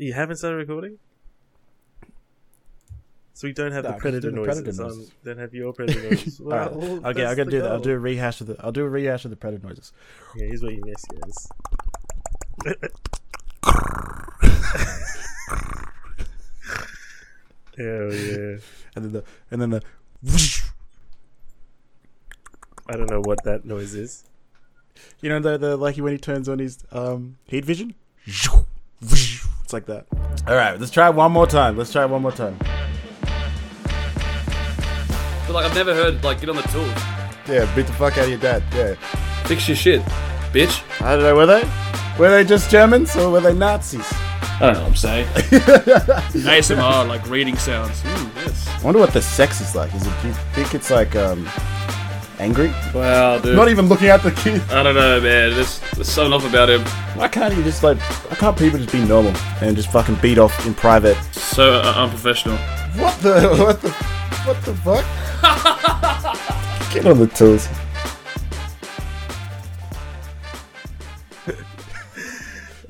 You haven't started recording? So we don't have No, the predator do the noises. predater noises. don't have your predator noises. All right. Well, Okay, I'm gonna do that. I'll do a rehash of the. I'll do a rehash of the predator noises. Yeah, here's what you miss, guys. Hell yeah. And then the and then the. I don't know what that noise is. You know the the like when he turns on his um heat vision. It's like that. All right, let's try it one more time. Let's try it one more time. But like I've never heard like get on the tools. Yeah, beat the fuck out of your dad. Yeah. Fix your shit, bitch. I don't know. Were they? Were they just Germans or were they Nazis? I don't know what I'm saying. ASMR, like reading sounds. Ooh, yes. I wonder what the sex is like. Is it? Do you think it's like um angry? Wow, dude. Not even looking at the kid. I don't know, man. There's, there's something off about him. Why can't you just like? Why can't people just be normal and just fucking beat off in private? So uh, unprofessional. What the? What the? What the fuck? Get on the tools.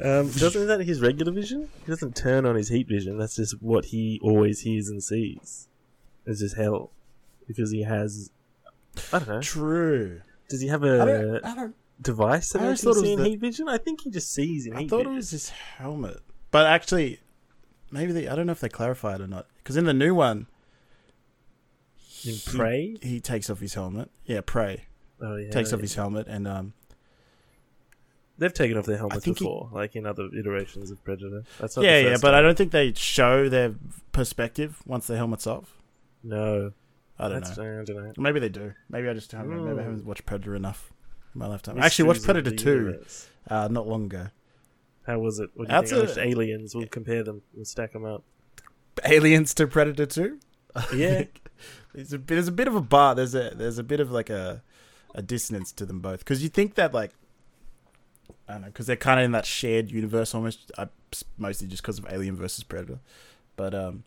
Um, doesn't that his regular vision? He doesn't turn on his heat vision. That's just what he always hears and sees. It's just hell because he has. I don't know. True. Does he have I a don't. I don't. device that I makes him see in the- heat vision? I think he just sees in I heat thought it was his helmet, but actually, maybe they. I don't know if they clarified or not. Because in the new one, in he- Prey. he takes off his helmet. Yeah, Prey Oh yeah, takes off yeah. his helmet, and um, They've taken off their helmets think he- before, like in other iterations of Predator. That's not yeah, yeah. But I don't think they show their perspective once the helmet's off. no. I don't That's, know. I don't know. Maybe they do. Maybe I just haven't. Maybe I haven't watched Predator enough in my lifetime. I actually watched Predator two uh, not long ago. How was it? What do you That's think? I a- Aliens. We'll compare them. We'll stack them up. Aliens to Predator two. Yeah. there's a there's a bit of a bar. There's a there's a bit of like a a dissonance to them both because you think that like I don't know because they're kind of in that shared universe almost. I, mostly just because of Alien versus Predator, but um,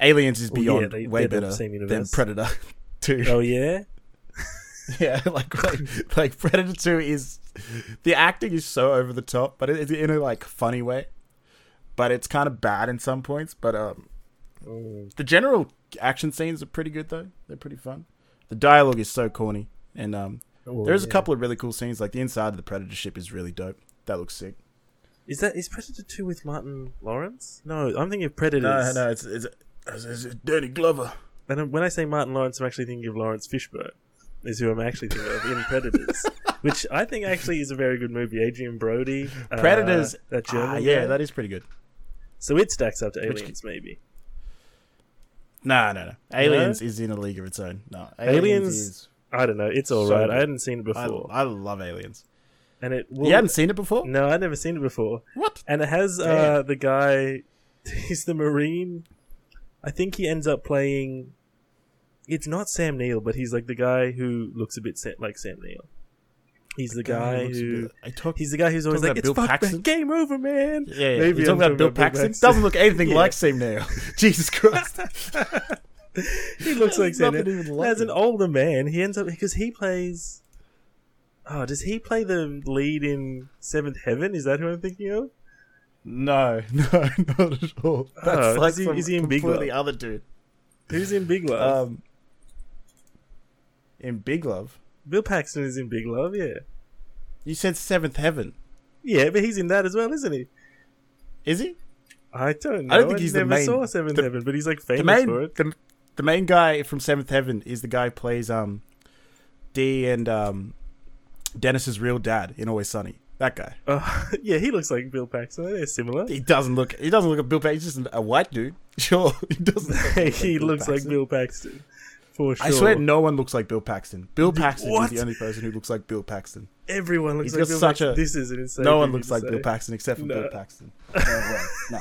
Aliens is Well, yeah, beyond they- way better than. Predator two. Oh yeah. Yeah, like, like like Predator Two is the acting is so over the top, but it's in a like funny way. But it's kind of bad in some points. But um, Mm. the general action scenes are pretty good though. They're pretty fun. The dialogue is so corny, and um, Oh, there's a couple of really cool scenes. Like the inside of the Predator ship is really dope. That looks sick. Is that is Predator two with Martin Lawrence? No, I'm thinking of Predators. No, no, it's it's, it's, it's Danny Glover. And when I say Martin Lawrence, I'm actually thinking of Laurence Fishburne. Is who I'm actually thinking of in Predators, which I think actually is a very good movie. Adrien Brody, uh, Predators, that German, Ah, yeah, guy. that is pretty good. So it stacks up to Which- Aliens, maybe. No, no, no. Aliens is in a league of its own. No, Aliens- is. I don't know. It's all So right. good. I hadn't seen it I, before, I love Aliens. and it. Well, you hadn't seen it before? No, I'd never seen it before. What? And it has uh, the guy. He's the Marine. I think he ends up playing. It's not Sam Neill, but he's like the guy who looks a bit sa- like Sam Neill. He's the guy looks a who. I talk, He's the guy who's always like, "It's Bill fuck, Paxton? game over, man." yeah, yeah. Maybe you talking about Bill Paxton? Paxton. Doesn't look anything Yeah. like Sam Neill. Jesus Christ. he looks like Sam Neill. As an older man, he ends up because he plays. Oh, does he play the lead in Seventh Heaven? Is that who I'm thinking of? No, no, not at all. That's Oh, like is he- is he in Big completely The other dude. Who's in Big Love? Um, in Big Love, Bill Paxton is in Big Love, yeah. you said Seventh Heaven. Yeah, but he's in that as well, isn't he? Is he? I don't know. I don't think he's the never main- saw Seventh the- Heaven, but he's like The famous main, for it. the, the main guy from Seventh Heaven is the guy who plays um, D and um, Dennis's real dad in Always Sunny. That guy. Uh, yeah, he looks like Bill Paxton. They're similar. He doesn't look. He doesn't look like Bill Paxton. He's just a white dude. Sure, he doesn't. Look he looks like Bill Paxton. For sure. I swear, no one looks like Bill Paxton. Bill Paxton What? is the only person who looks like Bill Paxton. Everyone looks He's like Bill such Paxton. a- This is an insane no one looks like say. Bill Paxton except for No. Bill Paxton. No, way. no.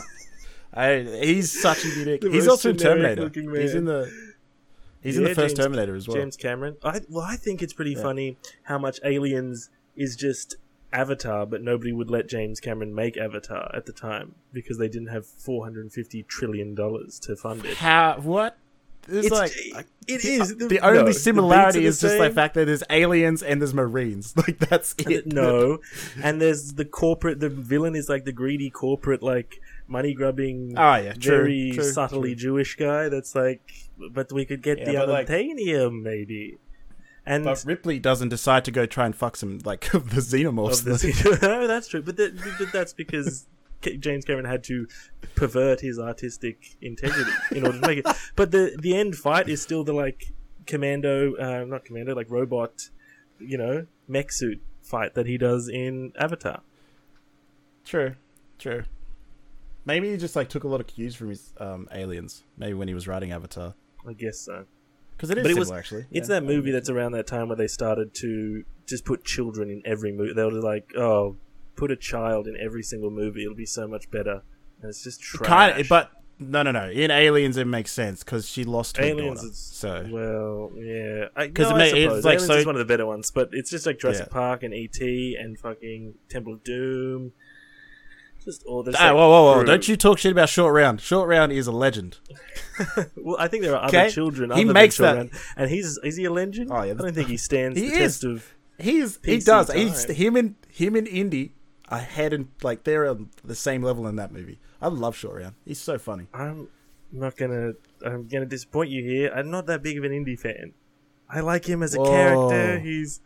I, he's such a unique. The He's also in Terminator. He's in the. He's in the first James- Terminator as well. James Cameron. I, well, I think it's pretty Yeah. funny how much Aliens is just Avatar, but nobody would let James Cameron make Avatar at the time because they didn't have four hundred and fifty trillion dollars to fund it. How? What? It's, It's, like. it the, is the no, only beats similarity the is just the fact that there's aliens and there's marines. Like that's it. no, and there's the corporate. The villain is like the greedy corporate, like money grubbing, Oh yeah, true, very true, subtly true. Jewish guy. That's like, but we could get Yeah, the but, like- maybe. And But Ripley doesn't decide to go try and fuck some like the xenomorphs. the no, that's true. But, that, but that's because K- James Cameron had to pervert his artistic integrity in order to make it. But the the end fight is still the like commando, uh, not commando, like robot, you know, mech suit fight that he does in Avatar. True, true. Maybe he just like took a lot of cues from his um, aliens. Maybe when he was writing Avatar, I guess so. Because it is But it was- actually. It's Yeah. that movie that's around that time where they started to just put children in every movie. They were like, oh, put a child in every single movie; it'll be so much better. And it's just trash. kind of, but no, no, no. In Aliens, it makes sense because she lost her Aliens daughter. is So well, yeah, because no, it I ma- it's like Aliens so- is one of the better ones, but it's just like Jurassic Yeah. Park and ET and fucking Temple of Doom. Just all this. Ah, whoa, whoa, whoa! crew. Don't you talk shit about Short Round. Short Round is a legend. Well, I think there are other Okay. children. He other makes than that- children, and he's is he a legend? Oh, yeah, I don't think he stands He the is. test of. He's he does. time. He's him and him and Indy are head and like they're on the same level in that movie. I love Short Round. He's so funny. I'm not gonna. I'm gonna disappoint you here. I'm not that big of an Indy fan. I like him as a Whoa. character. He's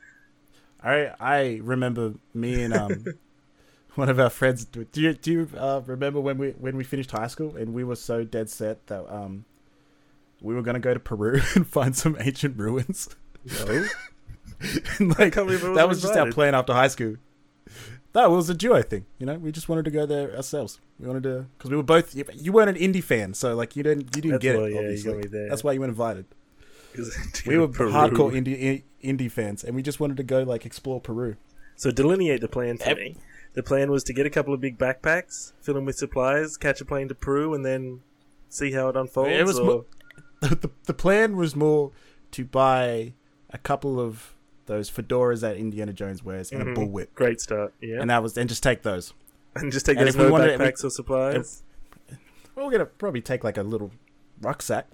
I I remember me and um one of our friends. Do you do you uh, remember when we when we finished high school and we were so dead set that um we were gonna go to Peru and find some ancient ruins. no. like can't believe I that wasn't was just our plan after high school. That was a duo thing, you know. We just wanted to go there ourselves. We wanted to because we were both. You, you weren't an Indy fan, so like you didn't you didn't That's get why, it. yeah, you obviously. got me there. That's why you weren't invited. 'Cause- We were Peru. hardcore Indy Indy fans, and we just wanted to go like explore Peru. So delineate the plan for me. The plan was to get a couple of big backpacks, fill them with supplies, catch a plane to Peru, and then see how it unfolds. It was or- mo- the the plan was more to buy a couple of those fedoras that Indiana Jones wears and Mhm. a bullwhip, Great start, yeah. and that was and just take those. And just take and those if we no wanted- we- backpacks or supplies. Well, we're gonna probably take like a little rucksack,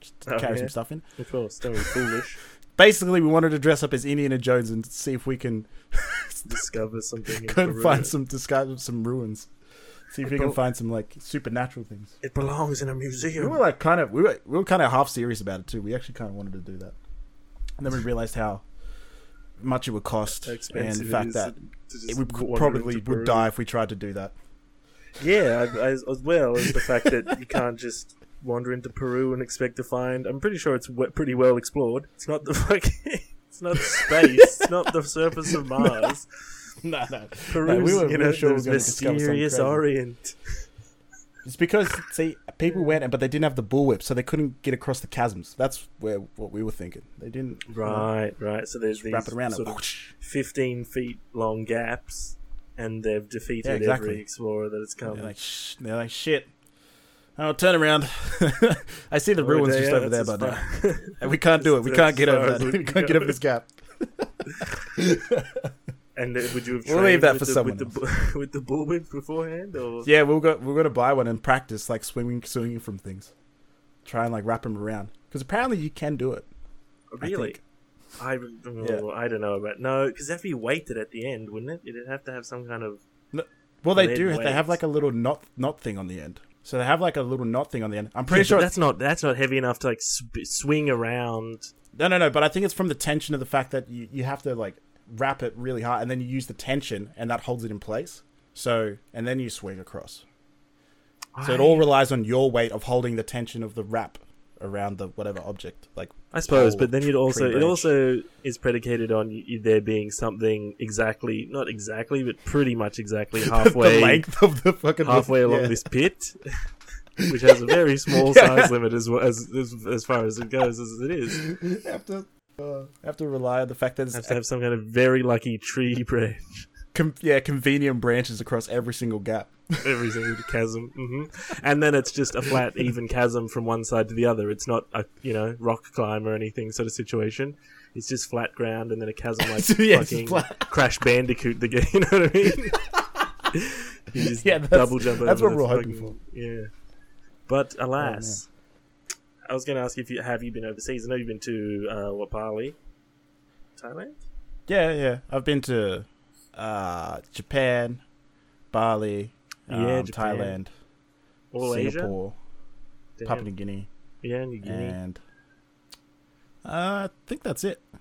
just to Oh, carry yeah. some stuff in. of course, don't be foolish. Basically, we wanted to dress up as Indiana Jones and see if we can Discover something. In go find some disguise some ruins. See if we can find some like supernatural things. It belongs in a museum. We were like kind of we were we were kind of half serious about it too. We actually kind of wanted to do that, and then we realized how much it would cost, How and the fact that it would probably would die if we tried to do that. Yeah, I, I, as well as the fact that you can't just wander into Peru and expect to find. I'm pretty sure it's w- pretty well explored. It's not the fucking. It's not space. it's not the surface of Mars. no, no, Peru's, we were- you know, sure we were gonna discover something mysterious. Orient. It's because see people went, but they didn't have the bullwhip, so they couldn't get across the chasms. That's where what we were thinking. They didn't you know, Right, right. So there's these around sort of 15 feet long gaps, and they've defeated Yeah, exactly. every explorer that has come. They're like, they're like, shit. Oh, turn around. I see the Oh, ruins yeah, just over there, that's but as no. far- And we can't do it. We can't get over that. we We can can't get over this gap. And uh, would you have We'll leave that for the, someone with the, with the bullwhip beforehand, or Yeah, we'll go. We're gonna buy one and practice like swinging, swinging from things. Try and like wrap them around because apparently you can do it. Really? think. I, oh, I don't know about no, because that'd be weighted at the end, wouldn't it? It'd have to have some kind of Well, they do. They have like a little knot knot thing on the end. So they have like a little knot thing on the end. I'm Yeah, pretty but sure. that's not that's not heavy enough to like sp- swing around. No, no, no. But I think it's from the tension of the fact that you, you have to like wrap it really hard, and then you use the tension, and that holds it in place. So and then you swing across. So it all relies on your weight of holding the tension of the wrap around the whatever object. Like I suppose, but then you'd also it also is predicated on there being something exactly not exactly, but pretty much exactly halfway the length of the fucking halfway along yeah. this pit, which has a very small size limit as, well, as as as far as it goes as it is. Have to uh, have to rely on the fact that Have there's to have some kind of very lucky tree branch com- yeah convenient branches across every single gap. every single chasm, hmm and then it's just a flat, even chasm from one side to the other. It's not a you know rock climb or anything sort of situation. It's just flat ground and then a chasm like Yeah, fucking. Crash Bandicoot the game. You know what I mean? you just Yeah, that's- double jump. that's over what we're hoping fucking- Yeah, but alas, I was going to ask if you have you been overseas. I know you've been to uh, Wapali, Thailand. Yeah, yeah. I've been to uh, Japan, Bali, um, Yeah, Japan. Thailand. All Singapore. Papua New Guinea, Yeah, New Guinea. and uh, I think that's it. I'm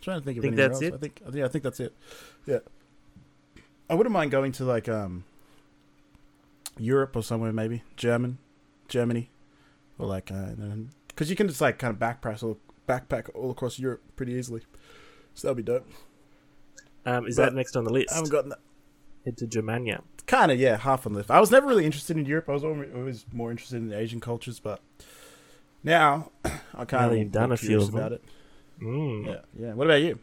trying to think of Think anything that's else. it? I think yeah, I think that's it. Yeah, I wouldn't mind going to like um Europe or somewhere maybe German, Germany, or like because you can just like kind of backpack all backpack all across Europe pretty easily. So that'd be dope. Um, is But that next on the list? I haven't gotten that. Head to Germania. Kind of yeah, half on the list. I was never really interested in Europe. I was always, more interested in Asian cultures, but now I kind that of done a few of them. about it. Mm. Yeah, yeah. What about you?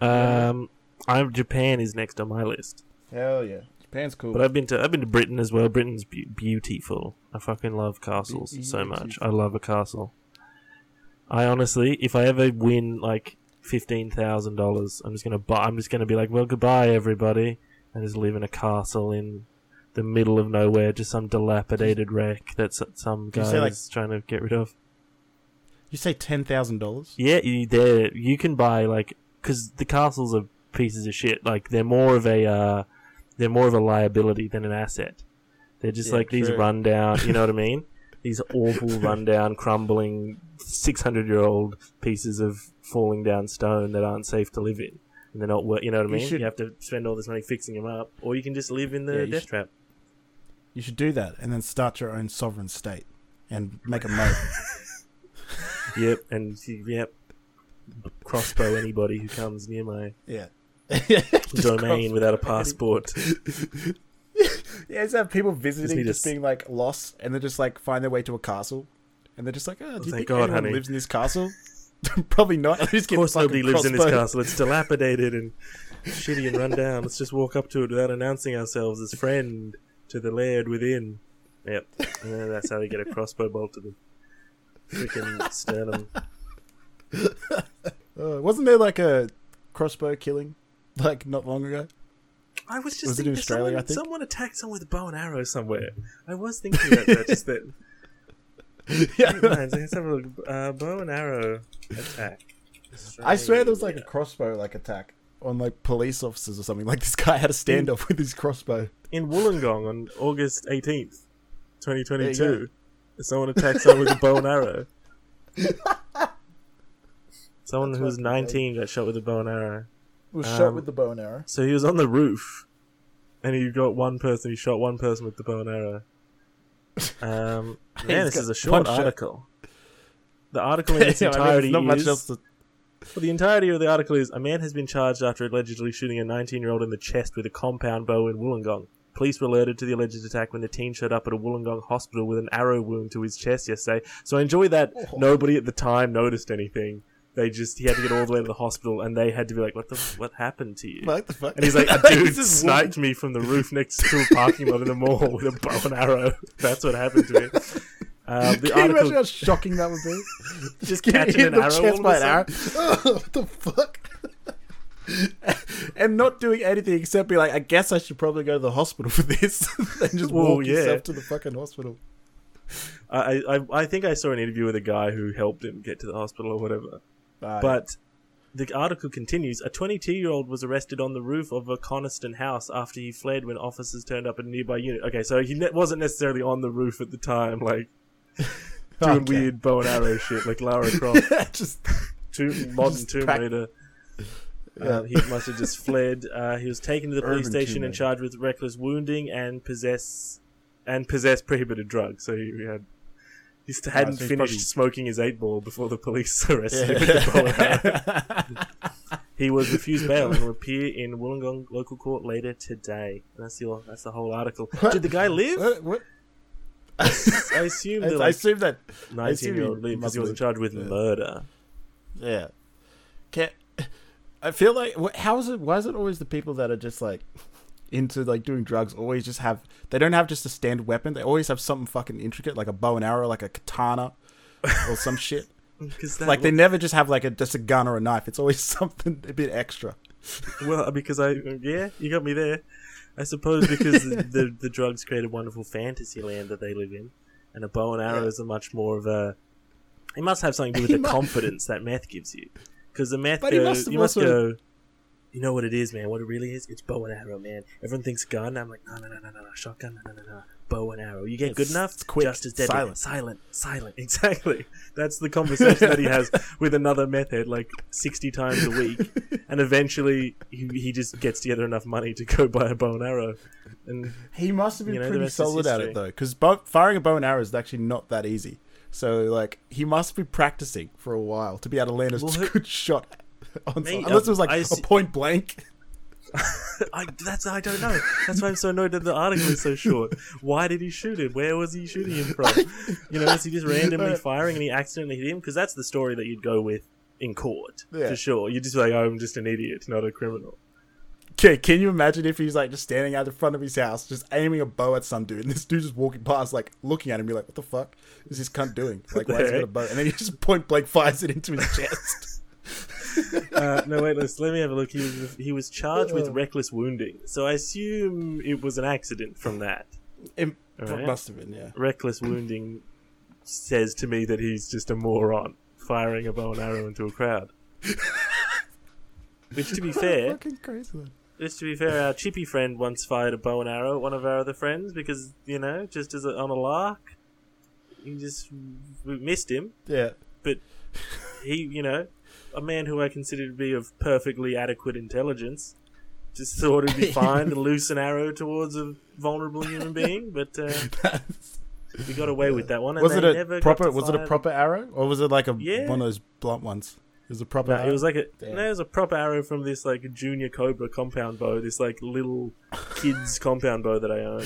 Um, I'm Japan is next on my list, Hell yeah, Japan's cool. but I've been to I've been to Britain as well. Britain's be- beautiful. I fucking love castles so much. I love a castle. I honestly, if I ever win like fifteen thousand dollars, I'm just gonna buy. I'm just gonna be like, well, goodbye, everybody, and just live in a castle in the middle of nowhere, just some dilapidated wreck that some guy say, like- is trying to get rid of. you say ten thousand dollars? Yeah, you there you can buy like because the castles are pieces of shit. Like they're more of a uh, they're more of a liability than an asset. They're just Yeah, like these true. rundown. You know what I mean? These awful, rundown, crumbling, six hundred year old pieces of falling down stone that aren't safe to live in. And they're not. wor- You know what I You mean? should- You have to spend all this money fixing them up, or you can just live in the Yeah, death should- trap. You should do that and then start your own sovereign state and make a moat. Yep, and yep, crossbow anybody who comes near my yeah. domain without a passport. Yeah, is that people visiting need just, being like lost and they just like find their way to a castle and they're just like, oh, do you thank think God, anyone honey. lives in this castle? Probably not. Of course, nobody lives in this castle. It's dilapidated and shitty and run down. Let's just walk up to it without announcing ourselves as friend to the laird within. Yep, and then that's how they get a crossbow bolt to the freaking sternum. Uh, wasn't there like a crossbow killing like not long ago? I was just Was it thinking in Australia, someone, I think? someone attacked someone with a bow and arrow somewhere. I was thinking about that just then. yeah. Lines, Let's have a look. Uh, bow and arrow attack. I swear there was like a crossbow like attack on like police officers or something. Like this guy had a standoff with his crossbow. in Wollongong on August 18th, 2022. Someone attacked someone with a bow and arrow. Someone That's who was 19 got shot with a bow and arrow. Was shot with the bow and arrow. So he was on the roof, and he got one person. He shot one person with the bow and arrow. Um, man, this is a short shot. article. The article in its Yeah, I mean, entirety not much is else to. well, the entirety of the article is a man has been charged after allegedly shooting a 19 year old in the chest with a compound bow in Wollongong. Police were alerted to the alleged attack when the teen showed up at a Wollongong hospital with an arrow wound to his chest yesterday. So I enjoy that Oh. nobody at the time noticed anything. They just he had to get all the way to the hospital, and they had to be like, "What the what happened to you?" What the fuck? And he's like, "A dude sniped me from the roof next to a parking lot in the mall with a bow and arrow. That's what happened to me." Um, the Can you imagine how shocking that would be? just catching an arrow all by an arrow. Oh, what the fuck? and not doing anything except be like, I guess I should probably go to the hospital for this, and just Well, walk yeah. yourself to the fucking hospital. I, I I think I saw an interview with a guy who helped him get to the hospital or whatever. Ah, But the article continues: a 22-year-old was arrested on the roof of a Coniston house after he fled when officers turned up at a nearby unit. Okay, so he ne- wasn't necessarily on the roof at the time, like doing Okay. weird bow and arrow shit, like Lara Croft, just tomb, modern Just Tomb prac- Raider. Yeah. Uh, he must have just fled. Uh, he was taken to the police Urban station and charged with reckless wounding and possess and possess prohibited drugs. So he had he hadn't so finished probably- smoking his eight ball before the police arrested him. with the bow and. He was refused bail and will appear in Wollongong local court later today. And that's the that's the whole article. Did the guy live? what? what? I assume I, like, assume that. Nineteen year old lived because he wasn't live. charged with Yeah. murder. Yeah. Can I feel like how is it? Why is it always the people that are just like into like doing drugs always just have? They don't have just a standard weapon. They always have something fucking intricate, like a bow and arrow, like a katana, or some shit. Like they never just have like a just a gun or a knife. It's always something a bit extra. Well, because I yeah, you got me there. I suppose because the, the the drugs create a wonderful fantasy land that they live in, and a bow and arrow Yeah. is a much more of a. It must have something to do with He the mu- confidence that meth gives you, because the meth But go, must you must go. You know what it is, man. What it really is, it's bow and arrow, man. Everyone thinks gun. I'm like, no, no, no, no, no, no, shotgun, no, no, no, no. bow and arrow. You get It's- good enough, it's quick, just as deadly. silent. silent, silent. Exactly. That's the conversation that he has with another method, like sixty times a week, and eventually he, he just gets together enough money to go buy a bow and arrow. And He must have been You know, pretty solid at it though, because bo- firing a bow and arrow is actually not that easy. So like he must be practicing for a while to be able to land a Well, who- good shot on Mate. Unless um, it was like I a point blank. I, that's I don't know. That's why I'm so annoyed that the article is so short. Why did he shoot him? Where was he shooting him from? You know, is he just randomly firing and he accidentally hit him? Because that's the story that you'd go with in court Yeah. for sure. You'd just be like, oh, "I'm just an idiot, not a criminal." Okay, can you imagine if he's like just standing out the front of his house, just aiming a bow at some dude, and this dude just walking past, like looking at him, be like, "What the fuck is this cunt doing? Like, why is he got a bow?" And then he just point blank fires it into his chest. Uh, no, wait, let's, let me have a look. He was he was charged with Oh. reckless wounding, so I assume it was an accident from that. It Alright. must have been, yeah. Reckless wounding says to me that he's just a moron firing a bow and arrow into a crowd. Which, to be fair, Fucking crazy. Just to be fair, our chippy friend once fired a bow and arrow at one of our other friends because, you know, just as a, on a lark, he just we missed him. Yeah, But he, you know, a man who I consider to be of perfectly adequate intelligence, just thought it'd be fine to loose an arrow towards a vulnerable human being. But uh, we got away with that one. And was it a proper? Was it a proper arrow, or was it like a Yeah. one of those blunt ones? It was a proper. No, arrow? it was like a Damn. no, it was a proper arrow from this like junior cobra compound bow, this like little kids compound bow that I own.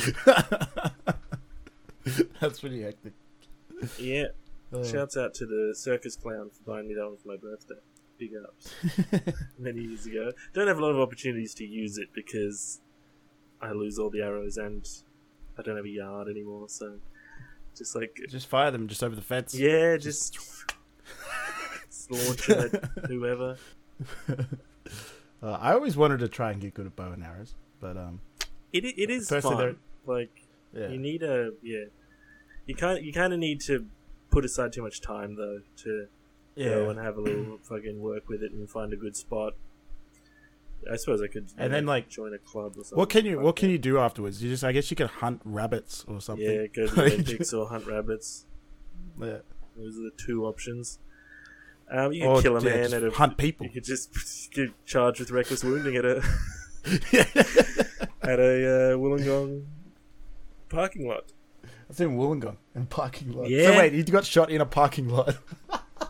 That's pretty hectic. Yeah, Uh, shouts out to the circus clown for buying me that one for my birthday. Big ups. Many years ago. Don't have a lot of opportunities to use it because I lose all the arrows and I don't have a yard anymore. So just like just fire them just over the fence. yeah, just, just launch it whoever. Uh, I always wanted to try and get good at bow and arrows, but um, It it is fun. Like yeah, you need a yeah. You kind you kind of need to put aside too much time though to yeah. and have a little fucking work with it and find a good spot. I suppose I could. And then, like, join a club or something. What can you Fuck What can you do afterwards? You just I guess you can hunt rabbits or something. Yeah, go to the Olympics or hunt rabbits. Yeah. Those are the two options. Um, you could Or, kill a man at a. hunt people. You could just get charged with reckless wounding at a at a uh, Wollongong parking lot. It's in Wollongong in parking lot. Yeah. So wait, he got shot in a parking lot.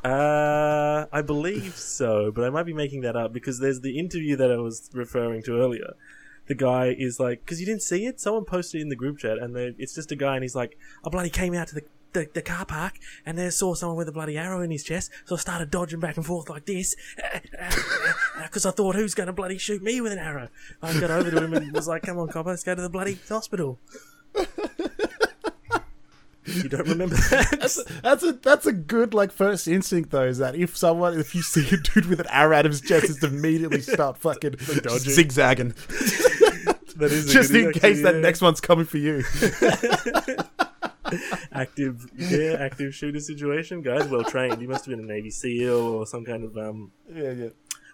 Uh, I believe so, but I might be making that up because there's the interview that I was referring to earlier. The guy is like, because you didn't see it, someone posted it in the group chat, and they, it's just a guy, and he's like, I bloody came out to the, the, the car park, and there saw someone with a bloody arrow in his chest, so I started dodging back and forth like this, because I thought, who's going to bloody shoot me with an arrow? I got over to him and was like, come on, copper, let's go to the bloody hospital. you don't remember that? That's a that's a good like first instinct though. Is that if someone if you see a dude with an arrow out of his chest, just immediately start fucking dodging. zigzagging, That is just in case that next one's coming for you. active yeah active shooter situation guys well trained you must have been a navy seal or some kind of um yeah, yeah.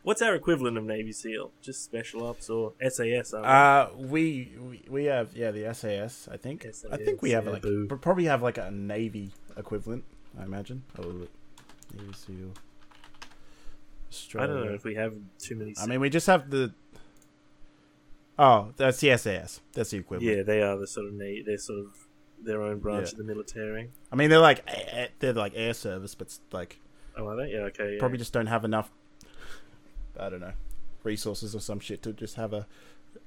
What's our equivalent of navy seal just special ops or sas? Uh, we, we we have yeah the SAS. I think I think we have yeah, like boo. we probably have like a navy equivalent. I imagine. Oh. Navy SEAL. i don't know if we have too many I mean, we just have the. Oh, that's the SAS. That's the equivalent. yeah they are the sort of na- they're sort of their own branch Yeah. of the military I mean, they're like they're like air service, but like oh are they yeah okay yeah. probably just don't have enough. I don't know, resources or some shit to just have a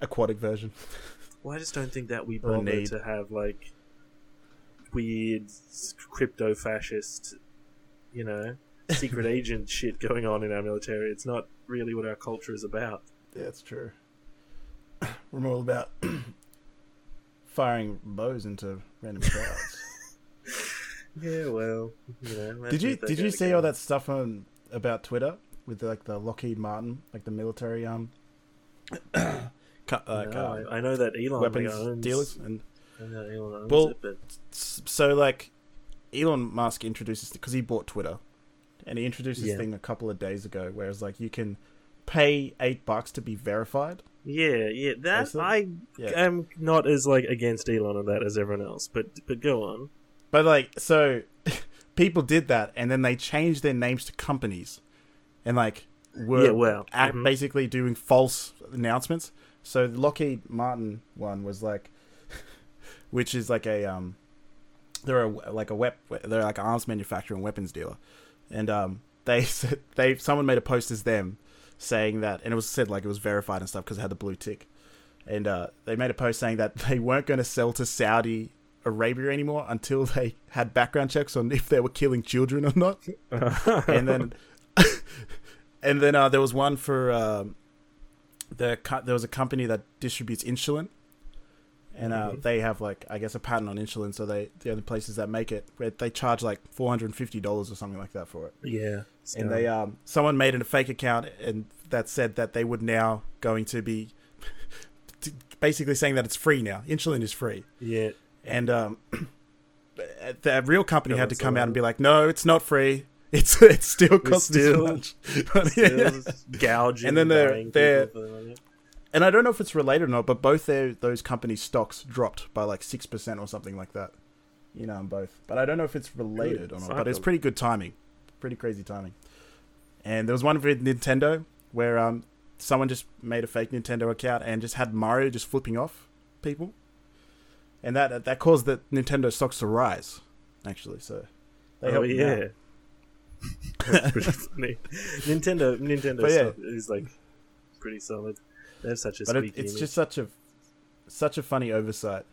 aquatic version. well i just don't think that we bother need. to have like weird crypto fascist you know secret agent shit going on in our military it's not really what our culture is about Yeah, that's true. We're more about firing bows into random crowds. Yeah, well, you know. did you did you see all that stuff on about Twitter with like the Lockheed Martin, like the military um, cu- like, No, uh, I, I know that Elon weapons owns, dealers and Elon owns Well- it, but so like Elon Musk introduces because he bought Twitter, and he introduced this Yeah. thing a couple of days ago, whereas like you can pay eight bucks to be verified, Yeah, yeah. That They I Yeah. am not as like against Elon on that as everyone else, but but go on. But like, so people did that, and then they changed their names to companies, and like were Yeah, well, act- mhm. basically doing false announcements. So the Lockheed Martin one was like, which is like a um, they're a like a wep they're like an arms manufacturer and weapons dealer, and um they said they someone made a post as them saying that, and it was said like it was verified and stuff because it had the blue tick, and uh, they made a post saying that they weren't going to sell to Saudi Arabia anymore until they had background checks on if they were killing children or not and then and then uh, there was one for um, the co- there was a company that distributes insulin, and uh, Mhm. they have like I guess a patent on insulin, so they the only places that make it they charge like four hundred and fifty dollars or something like that for it. yeah, And they um someone made a fake account and that said that they would now going to be basically saying that it's free now. Insulin is free yeah, and um, the real company Yeah, had to come out and be like, "No, it's not free. It's it still costs still- this much." Yeah. Still gouging, And then they're- they're- the. And I don't know if it's related or not, but both their those companies' stocks dropped by like six percent or something like that. You know, on both. But I don't know if it's related or not. But it's pretty good timing, pretty crazy timing. And there was one for Nintendo where um someone just made a fake Nintendo account and just had Mario just flipping off people, and that that caused the Nintendo stocks to rise. Actually, so they oh yeah, that's pretty funny. Nintendo, Nintendo But yeah. stuff is like pretty solid. They have such a but it, it's image. just such a such a funny oversight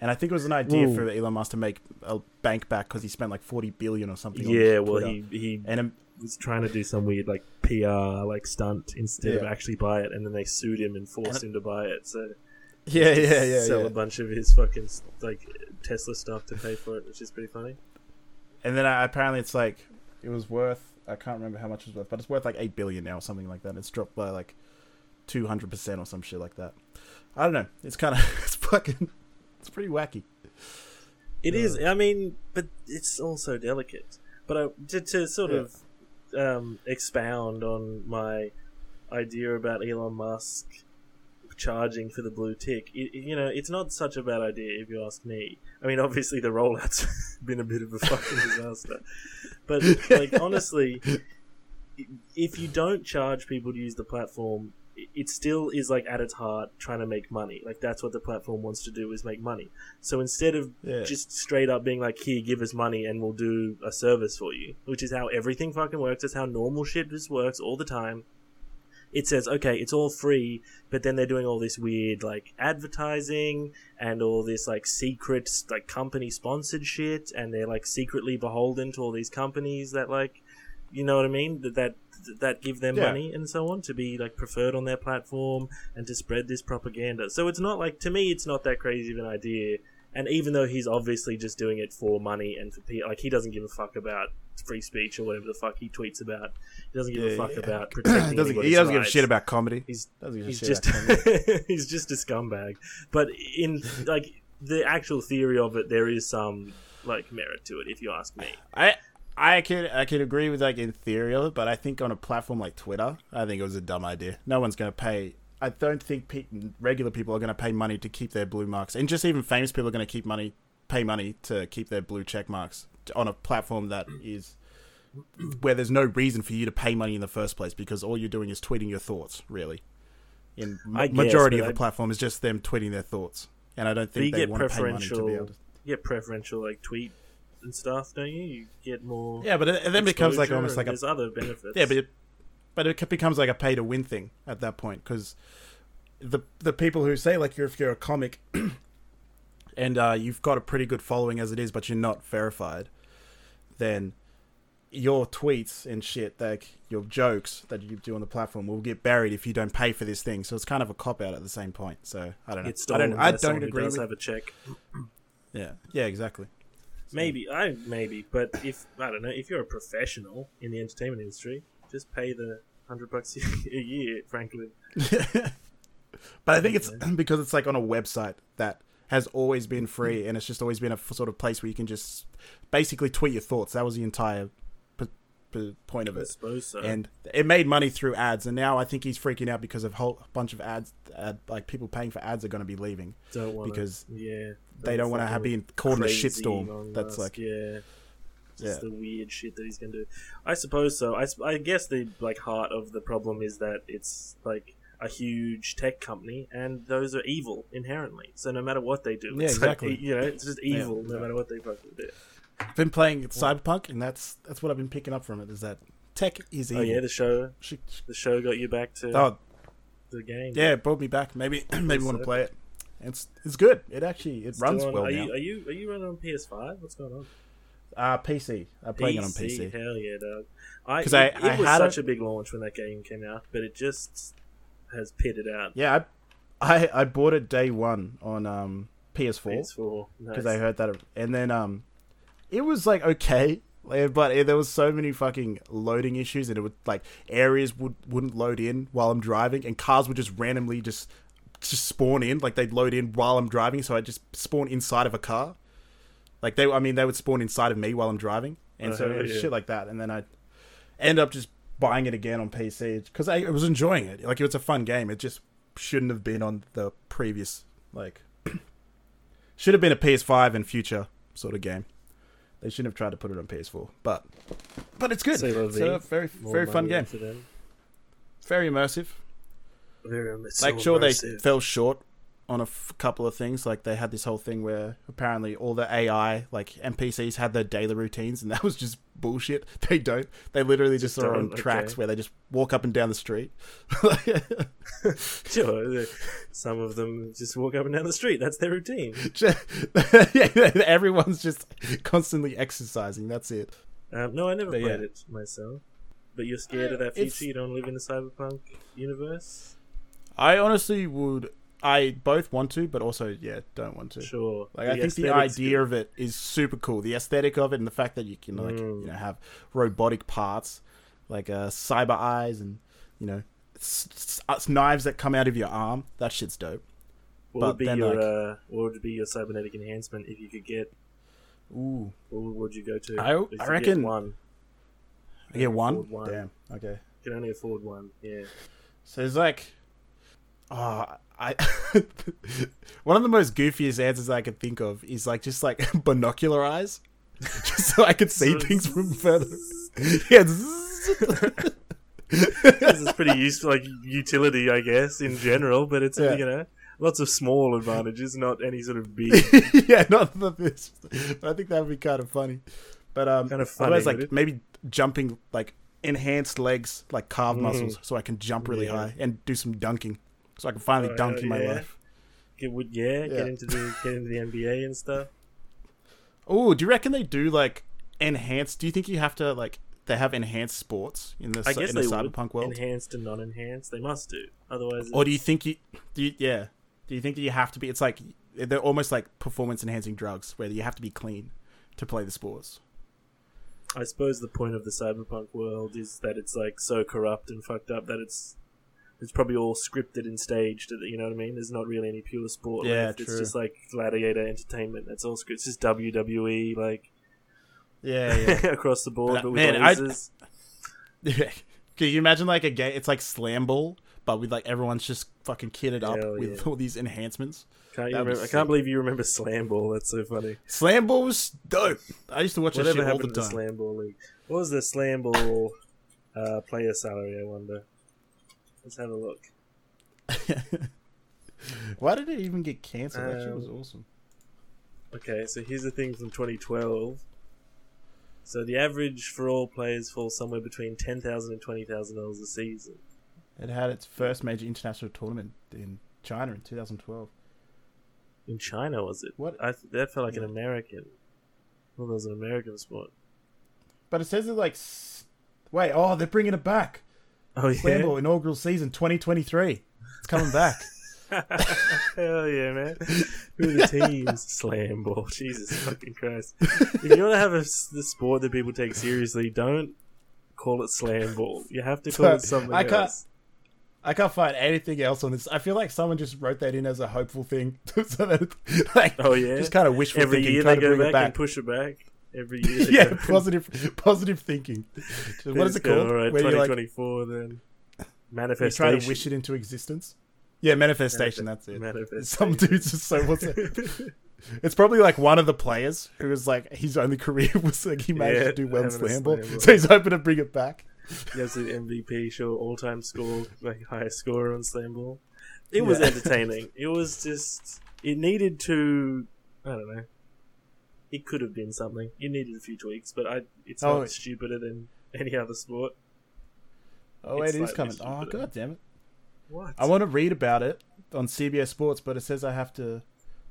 and i think it was an idea Ooh. for elon musk to make a bank back because he spent like 40 billion or something on yeah. Well, Twitter. he he and um, was trying to do some weird like PR like stunt instead of actually buy it, and then they sued him and forced And him to buy it. So yeah yeah yeah, sell yeah. a bunch of his fucking like Tesla stuff to pay for it, which is pretty funny. and then uh, apparently it's like it was worth i can't remember how much it was worth but it's worth like 8 billion now or something like that it's dropped by like 200% or some shit like that i don't know it's kind of it's fucking it's pretty wacky It Uh, is. I mean, but it's also delicate. But uh, to, to sort Yeah. of um, expound on my idea about Elon Musk charging for the blue tick, it, you know, it's not such a bad idea if you ask me. I mean, obviously the rollout's been a bit of a fucking disaster, but like honestly, if you don't charge people to use the platform. it- It still is like at its heart trying to make money. Like that's what the platform wants to do is make money. So instead of yeah just straight up being like, "Here, give us money, and we'll do a service for you," which is how everything fucking works. It's how normal shit just works all the time. It says, "Okay, it's all free," but then they're doing all this weird like advertising and all this like secret like company sponsored shit, and they're like secretly beholden to all these companies that like, you know what I mean? That that that give them Yeah. money and so on to be like preferred on their platform and to spread this propaganda. So it's not like to me, it's not that crazy of an idea. And even though he's obviously just doing it for money and for people, like he doesn't give a fuck about free speech or whatever the fuck he tweets about. He doesn't give Yeah, a fuck yeah. about protecting. doesn't, he doesn't give a rights. shit about comedy He's doesn't give he's shit just he's just a scumbag. But in like the actual theory of it, there is some like merit to it, if you ask me. I I could I could agree with like in theory of it, but I think on a platform like Twitter, I think it was a dumb idea. No one's going to pay. I don't think pe- regular people are going to pay money to keep their blue marks, and just even famous people are going to keep money, pay money to keep their blue check marks on a platform that is where there's no reason for you to pay money in the first place because all you're doing is tweeting your thoughts. Really, in I guess, majority of the I- platform is just them tweeting their thoughts, and I don't think they get want to pay money to be preferential- able to. You get preferential like tweet and stuff, don't you? You get more. Yeah, but it, it then becomes like almost like a there's other benefits. Yeah, but it, but it becomes like a pay to win thing at that point because the the people who say like you're if you're a comic and uh, you've got a pretty good following as it is, but you're not verified, then your tweets and shit, like your jokes that you do on the platform, will get buried if you don't pay for this thing. So it's kind of a cop out at the same point. So I don't know. it's I don't. I don't agree. does With, have a check. yeah. Yeah. Exactly. So- Maybe I maybe, but if I don't know, if you're a professional in the entertainment industry, just pay the hundred bucks a year. Frankly, but I think it's because it's like on a website that has always been free, and it's just always been a f- sort of place where you can just basically tweet your thoughts. That was the entire p- p- point of I it. suppose so. And it made money through ads, and now I think he's freaking out because of a whole bunch of ads, ad, like people paying for ads, are going to be leaving don't want because yeah, they don't want to have been caught in a shitstorm. That's like, yeah. Just yeah, the weird shit that he's gonna do. I suppose so. I, I guess the like heart of the problem is that it's like a huge tech company, and those are evil inherently. So no matter what they do, Yeah, it's exactly. Like, you know, it's just evil no yeah. matter what they fucking do. I've been playing Cyberpunk, and that's that's what I've been picking up from it. Is that tech is Oh evil. yeah, the show, Sh- sh- the show got you back to oh the game. yeah, it brought me back. Maybe maybe want to play it. It's it's good. It actually it Still runs on- well Are now. you are you are you running on PS5? What's going on? Uh, PC. I'm playing it on PC. Hell yeah, dog. I 'Cause it, I- it I was had such a- a big launch when that game came out, but it just has pitted out. Yeah, I, I I bought it day one on um PS4 PS4 because nice. I heard that, and then um, it was like okay, but it, there was so many fucking loading issues, and it would like areas would wouldn't load in while I'm driving, and cars would just randomly just just spawn in, like they'd load in while I'm driving, so I just spawn inside of a car, like they, I mean, they would spawn inside of me while I'm driving, and Oh, so hell it was yeah. shit like that, and then I end up just buying it again on PC because I, I was enjoying it, like it was a fun game. It just shouldn't have been on the previous like should have been a PS5 and future sort of game. They shouldn't have tried to put it on PS4, but but it's good. It's a very very fun game. Very immersive. Very it's like sure they fell short on a f- couple of things. Like they had this whole thing where apparently all the AI like NPCs had their daily routines, and that was just bullshit. They don't. They literally just, Just are on don't, tracks where they just walk up and down the street. Sure, some of them just walk up and down the street. That's their routine. yeah, everyone's just constantly exercising. That's it. Um, no, I never played yeah. it myself. But you're scared of that It's- future. You don't live in the cyberpunk universe. I honestly would. I both want to, but also yeah, don't want to. Sure. Like I think the idea good. of it is super cool. The aesthetic of it and the fact that you can like Mm. you know have robotic parts like uh, cyber eyes and you know s- s- s- knives that come out of your arm. That shit's dope. What but would be then, your like- uh, what would be your cybernetic enhancement if you could get? Ooh, What would you go to? I- I reckon- get one. I get one. one. Damn. Okay. You Can only afford one. Yeah. So it's like, oh, I. one of the most goofiest answers I could think of is like just like binocular eyes, just so I could see things from further. yeah. this is pretty useful, like utility, I guess, in general. But it's Yeah. you know lots of small advantages, not any sort of big. yeah, not the this. But I think that would be kind of funny. But um, Kind of funny, otherwise, like it? maybe jumping, like enhanced legs, like calf muscles, so I can jump really Mm-hmm. Yeah. high and do some dunking, so I can finally Oh, dunk in my yeah. life. Get, would yeah, Yeah. get into the get into the NBA and stuff. Oh, do you reckon they do like enhanced? Do you think you have to like they have enhanced sports in the I guess in the would cyberpunk world, enhanced and non-enhanced. They must do, otherwise. or do you think you do? You, yeah, do you think that you have to be? It's like they're almost like performance enhancing drugs, where you have to be clean to play the sports. I suppose the point of the cyberpunk world is that it's like so corrupt and fucked up that it's it's probably all scripted and staged. You know what I mean? There's not really any pure sport. Yeah, left. It's just like gladiator entertainment. That's all scripted. It's just WWE like Yeah, yeah. across the board, But, but with man, I- Can you imagine like a game? It's like Slam Ball, but with like everyone's just fucking kitted up Hell with yeah. all these enhancements. Can't you remember? I can't believe you remember Slam Ball. That's so funny. Slam Ball was dope. I used to watch that Whatever shit all the happened to the time. Slam Ball League? What was the Slam Ball uh, player salary? I wonder. Let's have a look. Why did it even get cancelled? that shit was Um, awesome. Okay, so here's the thing from 2012. So the average for all players falls somewhere between ten thousand and twenty thousand dollars a season. It had its first major international tournament in China in 2012. In China, was it? What? I th- that felt like an American. Well, that was an American sport. But it says it like. s- Wait, oh, they're bringing it back. Oh yeah. Slam Ball inaugural season 2023. It's coming back. hell yeah, man! Who are the teams? Slam ball, Jesus fucking Christ! If you want to have a s the sport that people take seriously, don't call it slam ball. You have to call So, it something I can't- else. I can't find anything else on this. I feel like someone just wrote that in as a hopeful thing, so that like Oh yeah, just kind of wishful every thinking, year they to go back, back. and push it back. Every year. yeah, positive, positive thinking. So what is it called? All right, Where you like 2024 then. you try to wish it into existence. Yeah, manifestation. That's it. Manifestation. Some dude's just so what's it? It's probably like one of the players who was like his only career was like he managed Yeah, to do well in slam ball, so he's hoping to bring it back. Yes, the MVP show all time score, like highest scorer on slam ball. It was entertaining. It was just it needed to I don't know. It could have been something. It needed a few tweaks, but I it's Oh, not it- stupider than any other sport. Oh wait, It's it is coming. Oh god damn it! What? I want to read about it on CBS Sports, but it says I have to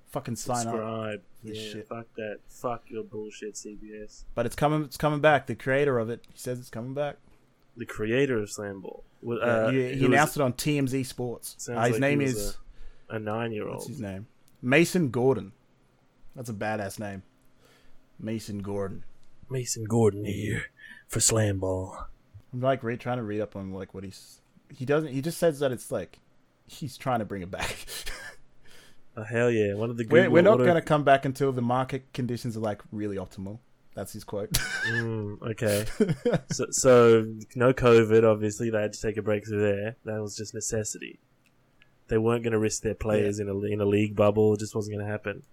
fucking sign up. subscribe. This Yeah, shit. fuck that. Fuck your bullshit, CBS. But it's coming. It's coming back. The creator of it, he says it's coming back. The creator of slam ball. wa- Yeah, Uh, he, he who was announced it on TMZ Sports. Uh, his like name is a nine-year-old. what's old. his name? Mason Gordon. That's a badass name. Mason Gordon. Mason Gordon here for slam ball. I'm like re- trying to read up on like what he's. He doesn't. He just says that it's like he's trying to bring it back. Oh, hell yeah. One of the we're, we're not going to come back until the market conditions are like really optimal. That's his quote. Mm, okay. so, so no COVID. Obviously, they had to take a break through there. That was just necessity. They weren't going to risk their players in a in a league bubble. It just wasn't going to happen.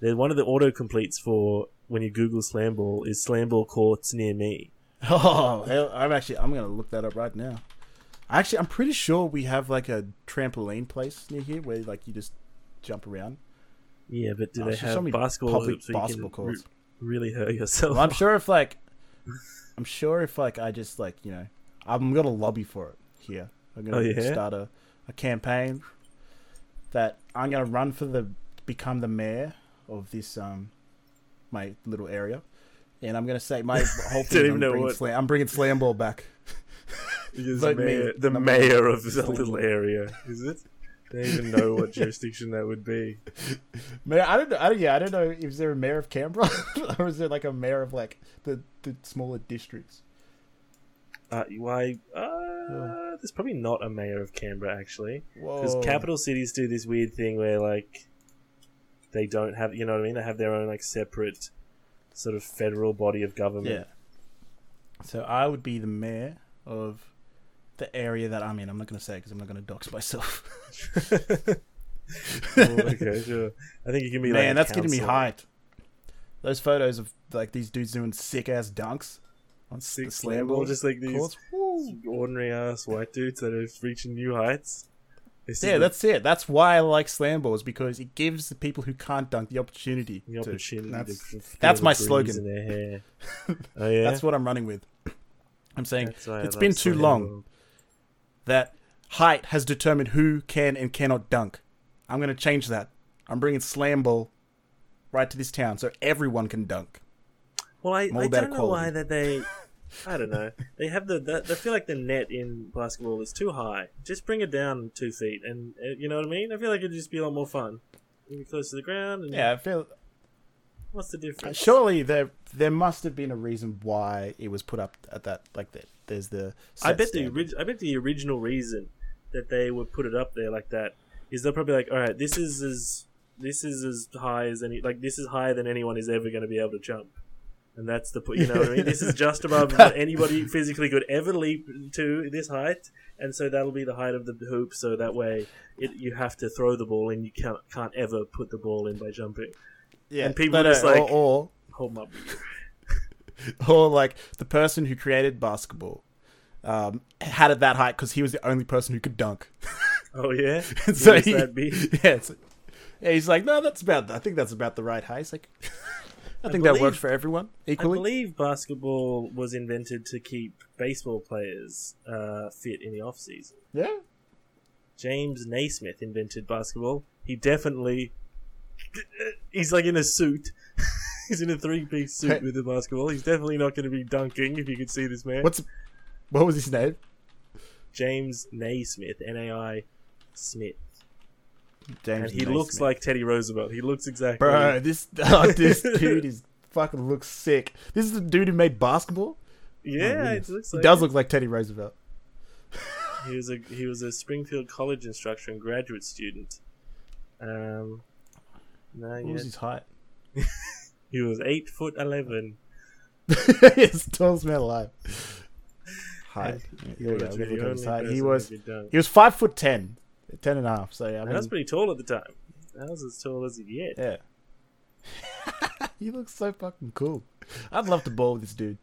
They're one of the auto completes for when you Google slam ball is slam ball courts near me. Oh, I'm actually I'm gonna look that up right now. Actually, I'm pretty sure we have like a trampoline place near here where like you just jump around. Yeah, but do Oh, they have basketball hoops basketball courts. re- really hurt yourself? Well, I'm sure if like I'm sure if like I just like you know I'm gonna lobby for it here. I'm gonna Oh, yeah? start a, a campaign that I'm gonna run for the become the mayor of this um my little area, and I'm gonna say my whole Don't thing. even I'm bringing, what- slam, I'm bringing slam ball back. Because me. mayor, the mayor of that little area is it? They don't even know what jurisdiction that would be. Mayor, I don't know. I don't, yeah, I don't know. Is there a mayor of Canberra, or is there like a mayor of like the, the smaller districts? Uh, why? Uh, there's probably not a mayor of Canberra actually, because capital cities do this weird thing where like they don't have, you know what I mean? They have their own like separate sort of federal body of government. Yeah. So I would be the mayor of the area that I'm in. I'm not going to say because I'm not going to dox myself. Oh, okay, sure. I think you can be like. Man, a that's getting me hyped. Those photos of like these dudes doing sick ass dunks on s- the slam ball just like these ordinary ass white dudes that are reaching new heights. This is Yeah, the- that's it. That's why I like slam balls because it gives the people who can't dunk the opportunity. the to- opportunity. that's that's my slogan. In their hair. Oh yeah, that's what I'm running with. I'm saying That's why I been too long. ball. that height has determined who can and cannot dunk. I'm going to change that. I'm bringing slam ball right to this town so everyone can dunk. Well, I, I don't know why that they. I don't know. They have the, the. They feel like the net in basketball is too high. Just bring it down two feet, and uh, you know what I mean. I feel like it'd just be a lot more fun. You'd be close to the ground, and Yeah, I feel what's the difference? surely there there must have been a reason why it was put up at that like that. There's the I set bet the standard. orig- I bet the original reason that they would put it up there like that is they're probably like, all right, this is as this is as high as any like this is higher than anyone is ever going to be able to jump, and that's the point. You know what I mean? This is just above what anybody physically could ever leap to this height, and so that'll be the height of the hoop. So that way, it, you have to throw the ball in. You can't can't ever put the ball in by jumping. yeah, and people but, are just uh, like- or, Hold up. or like the person who created basketball um, had it that height because he was the only person who could dunk. Oh yeah. so he, yeah, it's, yeah, he's like, no, that's about. I think that's about the right height. It's like, I I think that works for everyone equally. I believe basketball was invented to keep baseball players uh, fit in the off season. yeah, James Naismith invented basketball. He definitely he's like in a suit. he's in a three piece suit Hey. with a basketball. He's definitely not going to be dunking if you could see this man. what's what was his name? James Naismith? N A I Smith. James. and he looks like Teddy Roosevelt. He looks exactly. bro. This oh, this dude is fucking looks sick. This is the dude who made basketball. Yeah, Oh, it goodness. looks he like does it. look like Teddy Roosevelt. He was a he was a Springfield College instructor and graduate student. Um, no, What yeah, was his height? he was eight foot eleven. He's the tallest man alive. Height. Here we go. Literally We've the looked at his only height. He was who could dunk. he was five foot ten, ten and a half. So yeah, I mean, that's pretty tall at the time. That was as tall as he get. yeah. he looks so fucking cool. I'd love to ball with this dude.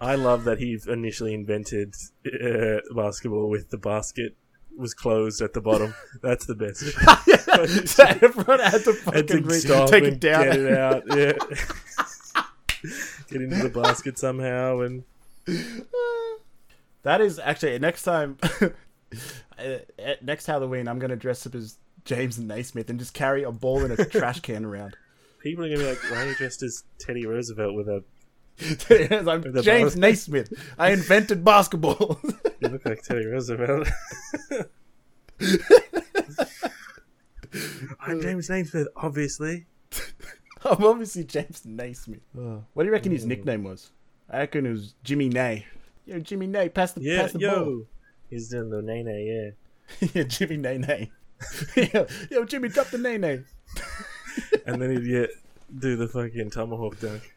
I love that he initially invented uh, basketball with the basket was closed at the bottom. That's the best. so everyone had to fucking to re- stop take it down. get it out. Yeah. get into the basket somehow and That is actually next time. Uh, at next Halloween, I'm gonna dress up as James Naismith and just carry a ball in a trash can around. people are gonna be like, "Why are you dressed as Teddy Roosevelt with a? I'm The James ball. Naismith. I invented basketball. You look like Teddy Roosevelt." I'm James Naismith, obviously. I'm obviously James Naismith. What do you reckon his nickname was? I reckon it was Jimmy Nay. Yo, Jimmy Nay, pass the Yeah, pass the yo, he's doing the nay nay. Yeah. yeah, Jimmy Nay Nay. yo, yo, Jimmy, drop the Nay Nay. and then he'd get do the fucking tomahawk dunk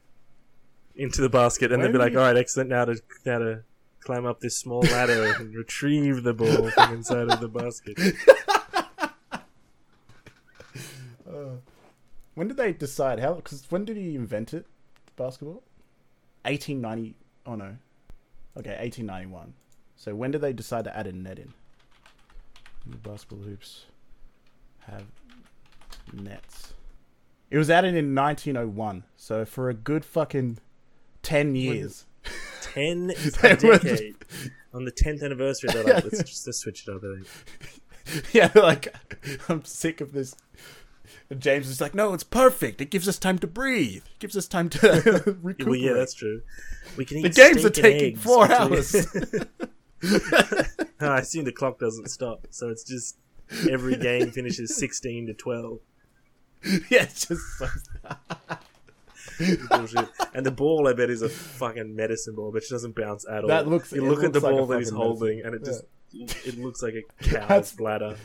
into the basket, and When they'd be like, you- "All right, excellent. Now to now to climb up this small ladder and retrieve the ball from inside of the basket." Uh, when did they decide how? Because when did he invent it? Basketball. 1890. Oh no. Okay, 1891. So when did they decide to add a net in? The basketball hoops have nets. It was added in 1901. So for a good fucking 10 years. Ten They were decade on the tenth anniversary. They're like, "Let's just let's switch it up." I think. yeah, like I'm sick of this. And James is like, no, it's perfect. It gives us time to breathe. It gives us time to recuperate. Well, yeah, that's true. We can eat The games are taking eggs four hours. I assume the clock doesn't stop, so it's just every game finishes sixteen to twelve. yeah, it's just so Bullshit. And the ball, I bet, is a fucking medicine ball, which doesn't bounce at all. That looks- You look at the like ball that he's holding, medicine. and it just it looks like a cow's bladder.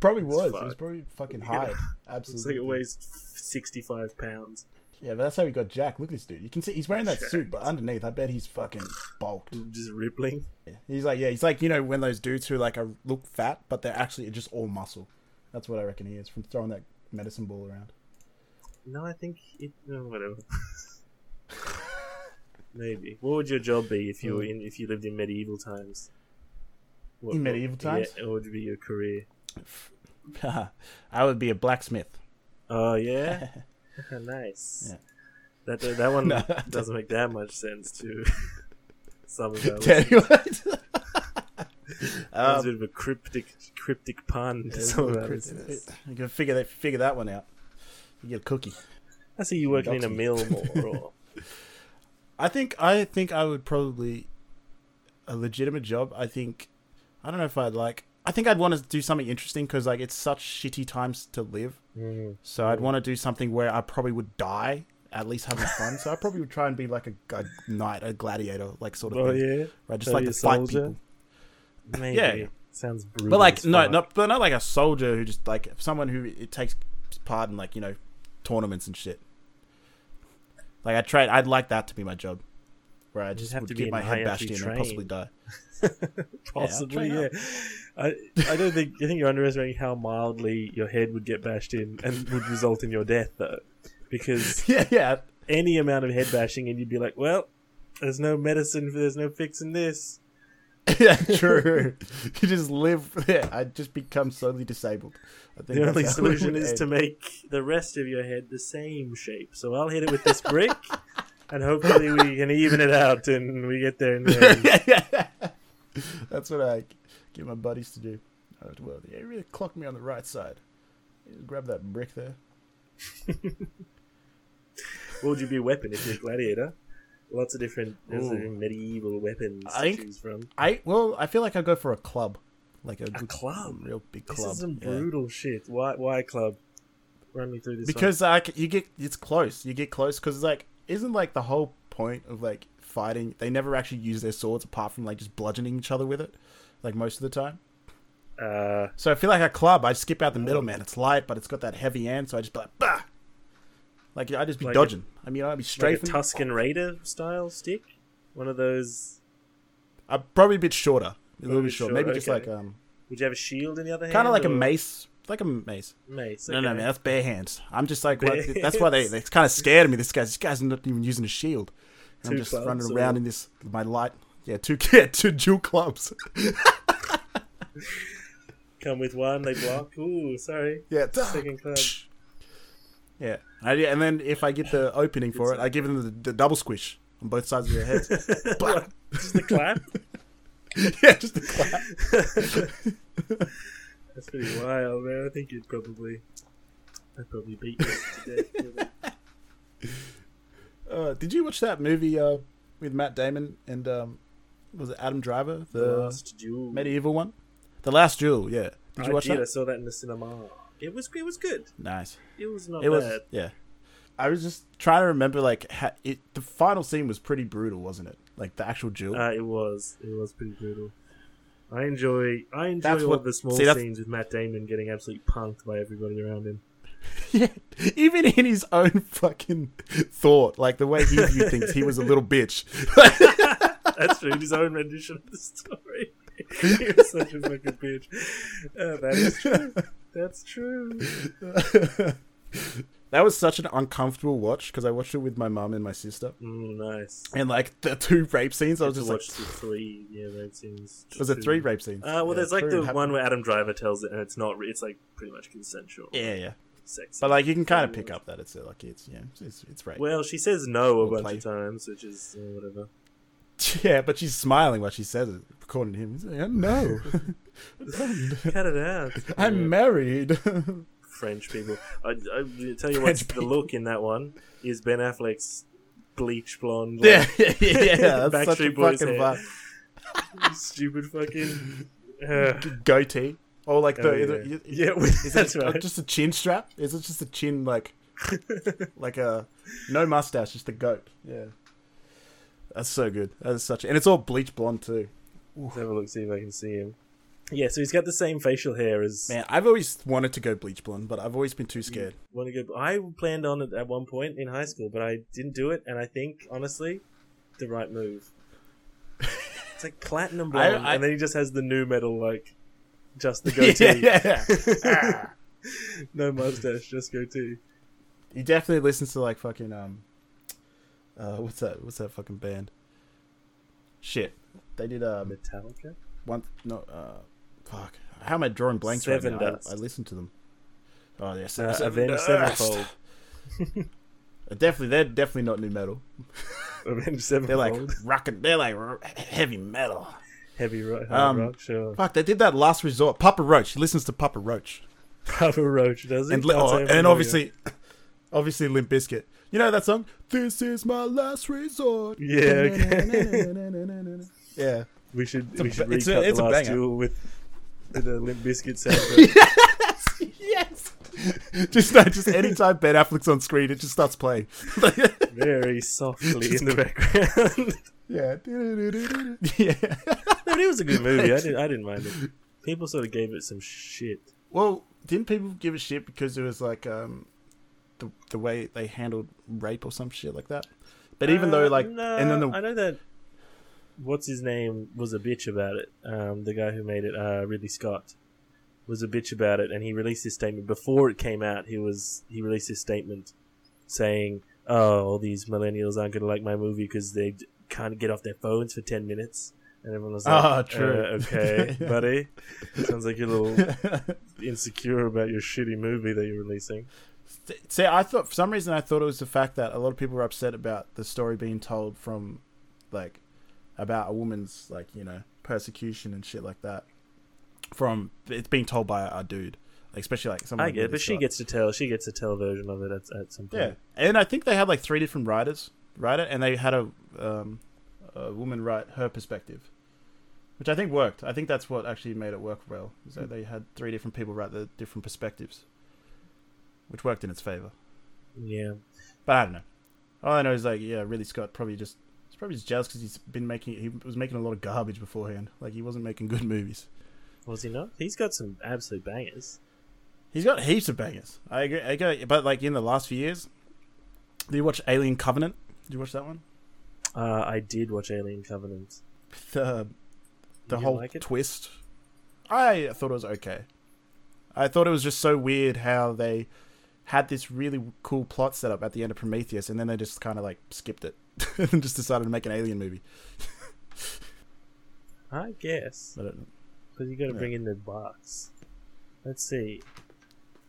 probably was. It was probably fucking Yeah. high. Looks Absolutely. like it weighs sixty-five pounds. Yeah, but that's how he got Jack. Look at this dude. You can see he's wearing that Jacked. suit, but underneath, I bet he's fucking bulked. Just rippling. Yeah. He's like, yeah, he's like you know when those dudes who like are, look fat, but they're actually just all muscle. That's what I reckon he is from throwing that medicine ball around. No, I think it. No, whatever. Maybe. What would your job be if you were in if you lived in medieval times? What, In medieval times? Yeah, what would be your career? I would be a blacksmith. Oh yeah, nice. Yeah. That that one No. doesn't make that much sense to some of those. Tell you what. A Um, bit of a cryptic cryptic pun to it's some of a our crit- listeners. You can figure that figure that one out. You get a cookie. I see you working in a mill more. Or, I think I think I would probably a legitimate job. I think I don't know if I'd like. I think I'd want to do something interesting because like it's such shitty times to live. Mm. So I'd want to do something where I probably would die at least having fun. so I probably would try and be like a, a knight, a gladiator, like sort of Oh thing. yeah, I just So like to fight soldier? people. maybe. Yeah. Sounds brutal. But like no, not but not like a soldier who just like someone who it takes part in like you know tournaments and shit. Like I trade, I'd like that to be my job, where I just have would to get my head bashed in and possibly die. Possibly, yeah. I I don't think I think you're underestimating how mildly your head would get bashed in and would result in your death though, because yeah, yeah, any amount of head bashing and you'd be like, well, there's no medicine for there's no fixing this. yeah. True. you just live. Yeah, I just become slowly disabled. I think The only solution is end. to make the rest of your head the same shape. So I'll hit it with this brick, and hopefully we can even it out and we get there in the end. yeah, yeah. That's what I get my buddies to do. Well, yeah, really clock me on the right side. Grab that brick there. What would you be a weapon if you're a gladiator? Lots of different, lots of Ooh. different medieval weapons I to think- choose from. I well, I feel like I'd go for a club, like a, A good- club? real big club. This club. is some yeah. brutal shit. Why? Why club? Run me through this. one. Because like you get it's close, you get close because it's like isn't like the whole point of like fighting? They never actually use their swords apart from like just bludgeoning each other with it, like most of the time. uh, So I feel like a club, I skip out the middle, man. It's light, but it's got that heavy end, so I just be like, bah. Like I'd just be Like dodging. I mean, I'd be Like. Tusken Raider style stick, one of those. I'm probably a bit shorter, a little bit bit short. short, Maybe just like um, Would you have a shield in the other hand? kind of like a mace, like a mace. Mace. No, no, okay. man, that's bare hands. I'm just like, what, that's why they hands. they kind of scared of me. This guy's this guy's not even using a shield. And I'm just clubs running or- around in this my light. Yeah, two yeah, two dual clubs. Come with one, they block. Ooh, sorry. Yeah, Second club. yeah. And then if I get the opening for it, I give them the, the double squish on both sides of their heads. Just the clap. yeah, just the clap. That's pretty wild, man. I think you'd probably, I'd probably beat you to death. with it. Uh, did you watch that movie uh, with Matt Damon and um, was it Adam Driver, the Last duel. medieval one, The Last Duel? Yeah. Did you I watch did. I saw that in the cinema. It was. It was good. Nice. It was not it was bad. yeah. I was just trying to remember like ha- it. The final scene was pretty brutal, wasn't it? Like the actual duel. Uh, it was. It was pretty brutal. I enjoy. I enjoy That's all what- the small see, scenes with Matt Damon getting absolutely punked by everybody around him. yeah, even in his own fucking thought, like the way he viewed things, he was a little bitch. That's true. His own rendition of the story. he was such a fucking bitch. Uh, that is true. That's true. That was such an uncomfortable watch because I watched it with my mum and my sister, Mm, nice. and like the two rape scenes, I was just like, the three. Yeah, rape scenes. was it three rape scenes? Uh, well, Yeah, there's like the one where Adam Driver tells it, and it's not. It's like pretty much consensual. Yeah, yeah. Sex. But like you can kind of pick up that it's uh, like it's yeah, it's it's, rape. well, she says no a bunch play. of times, which is uh, whatever. yeah, but she's smiling while she says it, according to him. Like, no, Cut it out. I'm Yeah. married. French people. I, I tell you what's the look in that one is Ben Affleck's bleach blonde. yeah, like, yeah, yeah. That's such a Backstreet Boys fucking hair. stupid fucking. Uh, goatee. Or like the, Oh, yeah. the- yeah, is that's it right. just a chin strap? Is it just a chin like like a no mustache, just a goat? Yeah. That's so good. That is such, and it's all bleach blonde too. Let's have a look, see if I can see him. Yeah, so he's got the same facial hair as. Man, I've always wanted to go bleach blonde, but I've always been too scared. Want to go? I planned on it at one point in high school, but I didn't do it, and I think honestly, the right move. It's like platinum I- blonde, I- and then he just has the new metal like, just the goatee, yeah, yeah. no mustache, just goatee. he definitely listens to like fucking um, uh, what's that? What's that fucking band? Shit, they did um Metallica. one no uh, fuck. How am I drawing blanks Seven right now? Dust. I, I listened to them. Oh yeah, Uh, seven, seven Avenged Dust. Sevenfold. Uh, Definitely, they're definitely not new metal. Avenged Sevenfold. They're like rocking. They're like heavy metal. heavy rock, um, rock. Sure. Fuck, they did that last resort. Papa Roach. He listens to Papa Roach, Papa Roach does it, and oh, and obviously, obviously Limp Bizkit. You know that song? This is my last resort. Yeah, okay. yeah. we should a we should ba- it's a- it's the last banger. duel with the Limp Bizkit soundtrack. yes. just no, just anytime Ben Affleck's on screen, it just starts playing. very softly in the background. yeah. yeah. no, but it was a good movie. I didn't I didn't mind it. People sort of gave it some shit. Well, didn't people give a shit because it was like um the the way they handled rape or some shit like that? But even though Uh, like no, and then the I know that what's his name was a bitch about it. Um, the guy who made it, uh, Ridley Scott, was a bitch about it, and he released his statement before it came out. He was he released his statement saying, "Oh, all these millennials aren't going to like my movie because they d- can't get off their phones for ten minutes." And everyone was like, Ah, true. "Uh, okay, buddy. Sounds like you're a little insecure about your shitty movie that you're releasing." See, I thought for some reason I thought it was the fact that a lot of people were upset about the story being told from, like, about a woman's like you know persecution and shit like that, from it's being told by a, dude, like, especially like someone. I get, it, but she gets to tell. She gets to tell a version of it at, at some point. yeah, and I think they had like three different writers write it, and they had a um, a woman write her perspective, which I think worked. I think that's what actually made it work well. Is that they had three different people write the different perspectives, which worked in its favor. Yeah. But I don't know. All I know is like, yeah, Ridley Scott probably just he's probably just jealous because he's been making he was making a lot of garbage beforehand. Like he wasn't making good movies. Was he not? He's got some absolute bangers. He's got heaps of bangers. I agree. I agree. But like in the last few years, Did you watch Alien Covenant? Did you watch that one? Uh, I did watch Alien Covenant. The the You whole like twist. I thought it was okay. I thought it was just so weird how they had this really cool plot set up at the end of Prometheus, and then they just kind of like skipped it and just decided to make an alien movie. I guess I don't know. because you got to Yeah. bring in the box. Let's see.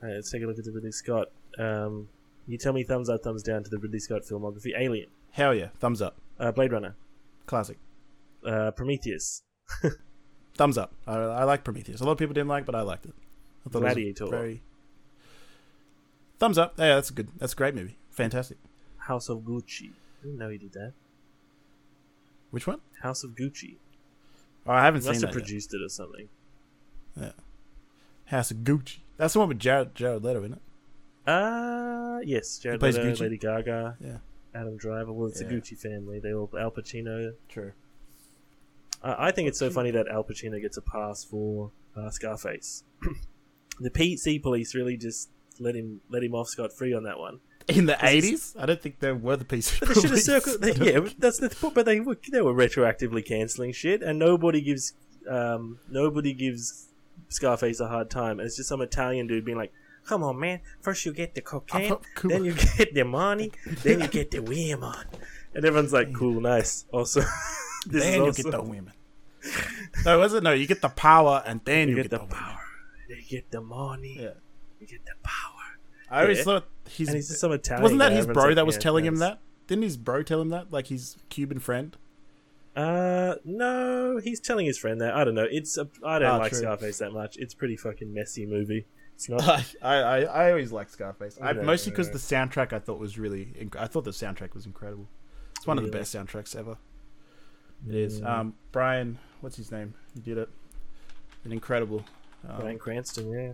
Let's take a look at the Ridley Scott. Um, you tell me thumbs up, thumbs down to the Ridley Scott filmography. Alien, Hell yeah, thumbs up, uh, Blade Runner, classic. uh, Prometheus, Thumbs up. I, I like Prometheus. A lot of people didn't like, but I liked it. I thought Gladiator. it was very. Thumbs up. Yeah, that's a good. That's a great movie. Fantastic. House of Gucci. I didn't know he did that. Which one? House of Gucci. Oh, I haven't He seen must that. have yet. produced it or something. Yeah. House of Gucci. That's the one with Jared Jared Leto in it. Uh yes, Jared Leto, Gucci? Lady Gaga, Yeah. Adam Driver. Well, it's Yeah. a Gucci family. They all Al Pacino. True. Uh, I think it's so funny that Al Pacino gets a pass for uh, Scarface. the PC police really just let him let him off scot free on that one. In the eighties, I don't think there were the PC. But they should have circled. They, yeah, that's the point. But they were they were retroactively canceling shit, and nobody gives um nobody gives Scarface a hard time. And it's just some Italian dude being like, "Come on, man! First you get the cocaine, cool. then you get the money, then you get the women." And everyone's like, "Cool, nice." Also, this then is you also, get the women. no, was it? No, you get the power, and then you you, get the women. power, you get the money, Yeah. You get the power. I always Yeah. thought he's. And he's just some Italian. wasn't that guy. his Everyone's bro like, that was "Yeah, telling him nice." that? Didn't his bro tell him that? Like his Cuban friend. Uh, no, he's telling his friend that. I don't know. It's a, I don't Ah, like true. Scarface that much. It's pretty fucking messy movie. It's not. I, I, I always liked Scarface. I, No, mostly because no. the soundtrack I thought was really. Inc- I thought the soundtrack was incredible. It's one of the Really? best soundtracks ever. It is. Mm. Um, Brian, what's his name? He did it. An incredible. Um, Bryan Cranston, yeah,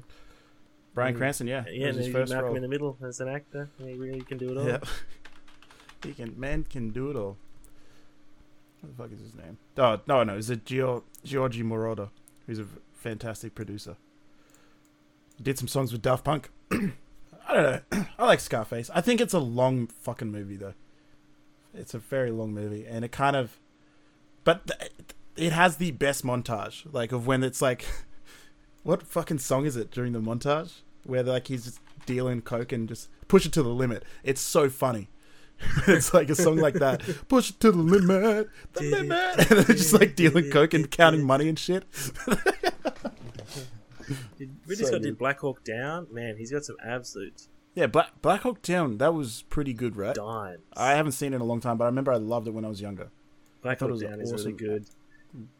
Bryan. Cranston, yeah. yeah. It was And his first him role. in the middle as an actor. He really can do it all. Yeah. he can man can do it all. What the fuck is his name? Oh no no, it's a Gio, Giorgio Moroder, who's a fantastic producer. He did some songs with Daft Punk. I don't know. I like Scarface. I think it's a long fucking movie though. It's a very long movie, and it kind of, but th- it has the best montage, like of when it's like, what fucking song is it during the montage where like he's just dealing coke and just push it to the limit. It's so funny. it's like a song like that. Push it to the limit, the limit, and they're just like dealing coke and counting money and shit. we just So Scott good. did Black Hawk Down. Man, he's got some absolute Yeah, Black Black Hawk Down. That was pretty good, right? dimes. I haven't seen it in a long time, but I remember I loved it when I was younger. Black thought it Hawk was Down is really good.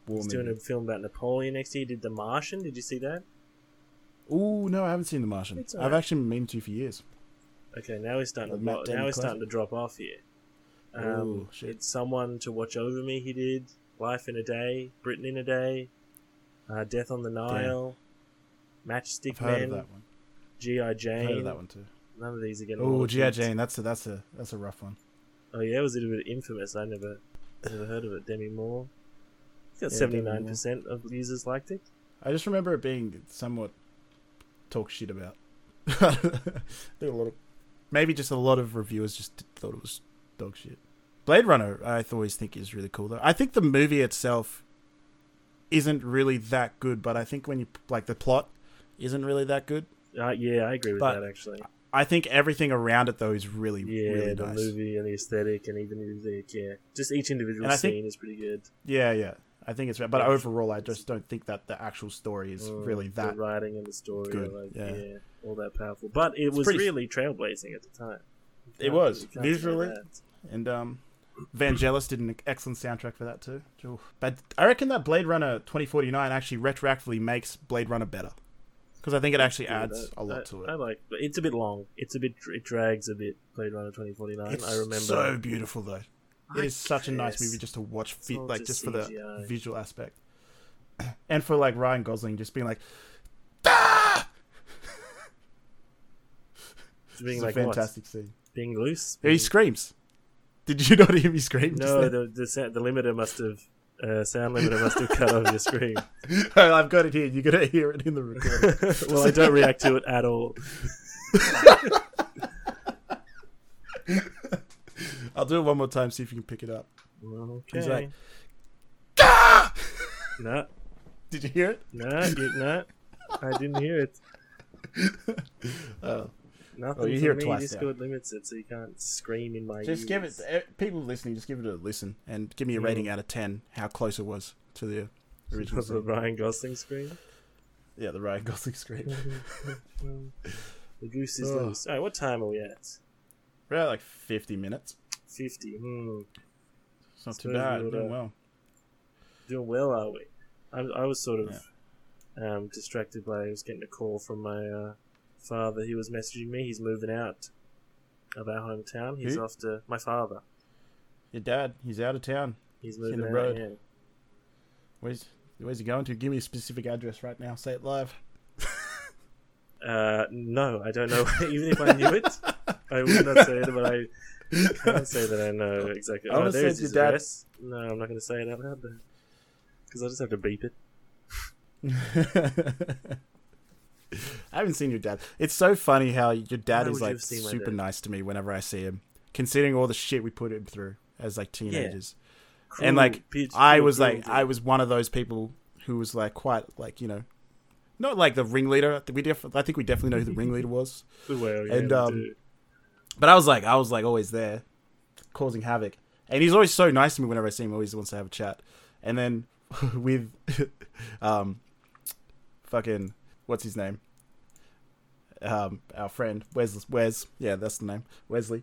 He's doing a film about Napoleon next year. He did The Martian. Did you see that? Ooh, no, I haven't seen The Martian. It's I've alright. actually been meaning to for years. Okay, now he's starting The to Matt dro- Damon now he's classic. starting to drop off here. Um, Ooh, shit. it's someone to watch over me. He did Life in a Day, Britain in a Day, uh, Death on the Nile, Matchstick I've heard of Men, that one. GI I've heard Jane. of that one too. None of these are getting. Oh, GI. Jane. That's a that's a that's a rough one. Oh yeah, it was it a bit infamous? I never, never heard of it. Demi Moore. Got seventy nine percent of users liked it. I just remember it being somewhat talk shit about. there a lot of maybe just a lot of reviewers just thought it was dog shit. Blade Runner, I always think is really cool though. I think the movie itself isn't really that good, but I think when you like the plot isn't really that good. Uh, yeah, I agree with But- that actually. I think everything around it though is really Yeah, really the nice. movie and the aesthetic and even the yeah, just each individual And I think- scene is pretty good. Yeah, yeah. I think it's but Yeah. overall I just don't think that the actual story is Mm, really that the writing and the story good, are like yeah. yeah. all that powerful. But it was pretty- really trailblazing at the time. It can't- was. you can't deny Visually. And um, Vangelis did an excellent soundtrack for that too. Oof. But I reckon that Blade Runner 2049 actually retroactively makes Blade Runner better because I think it actually Yeah, adds that- a lot I- to it. I like, but it's a bit long. It's a bit. It drags a bit. Blade Runner twenty forty nine. It's I remember. so beautiful though. I It is such a nice movie just to watch, fe- like just just for the visual aspect, and for like Ryan Gosling just being like, ah! It's being like a what? fantastic scene. Being loose. He screams. Did you not hear me scream? No, the the, sa- the limiter must have. Uh, sound limiter must have cut off your screen. Oh, I've got it here. You're gonna hear it in the recording. well, I don't react to it at all. I'll do it one more time. See if you can pick it up. Okay. He's like, nah, Did you hear it? nah, you, nah. I didn't hear it. Oh. Nothing Well, you hear it me. twice Discord limits it, so you can't scream in my Just give it. eh, People listening, just give it a listen and give me a rating out of ten. How close it was to the original. Was the. Ryan Gosling scream? Yeah, the Ryan Gosling scream. the goose is Oh. loose. Alright, what time are we at? We're at like fifty minutes. 50. Hmm. It's not too bad. Doing well. Doing well, are we? I, I was sort of um, distracted by I was getting a call from my uh, father. He was messaging me. He's moving out of our hometown. He's Who? off to my father. Your dad, he's out of town. He's in moving the out. road. Yeah. Where's Where's he going to? Give me a specific address right now. Say it live. Uh, no, I don't know. Even if I knew it, I would not say it. But I can't say that I know exactly. I Oh, say there's his dad. address. No, I'm not going to say it out loud because I just have to beep it. I haven't seen your dad. It's so funny how your dad Why is like have seen my super nice to me whenever I see him, considering all the shit we put him through as like teenagers. and Cruel, like pitch- I was like. I was one of those people who was like quite like you know, not like the ringleader. We def- I think we definitely know who the ringleader was. Well, yeah, and, um. But I was like I was like always there, causing havoc. And he's always so nice to me whenever I see him. Always wants to have a chat. And then with um, fucking what's his name? Um, our friend Wes. Wes, yeah, that's the name. Wesley.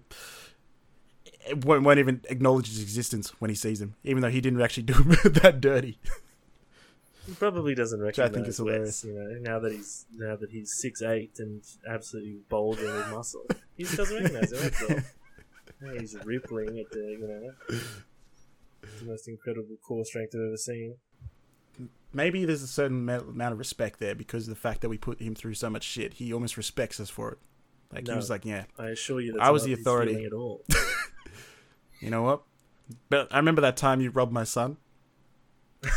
It won't, won't even acknowledge his existence when he sees him, even though he didn't actually do him that dirty. He probably doesn't I recognize think is Wes, you know, now that he's now that he's six eight and absolutely bulging with muscle. He just doesn't recognize. That's. Yeah, He's rippling at the you know the most incredible core strength I've ever seen. Maybe there's a certain amount of respect there because of the fact that we put him through so much shit. He almost respects us for it. Like he was like, yeah, I assure you, I was the authority. at all. you know what? But I remember that time you robbed my son.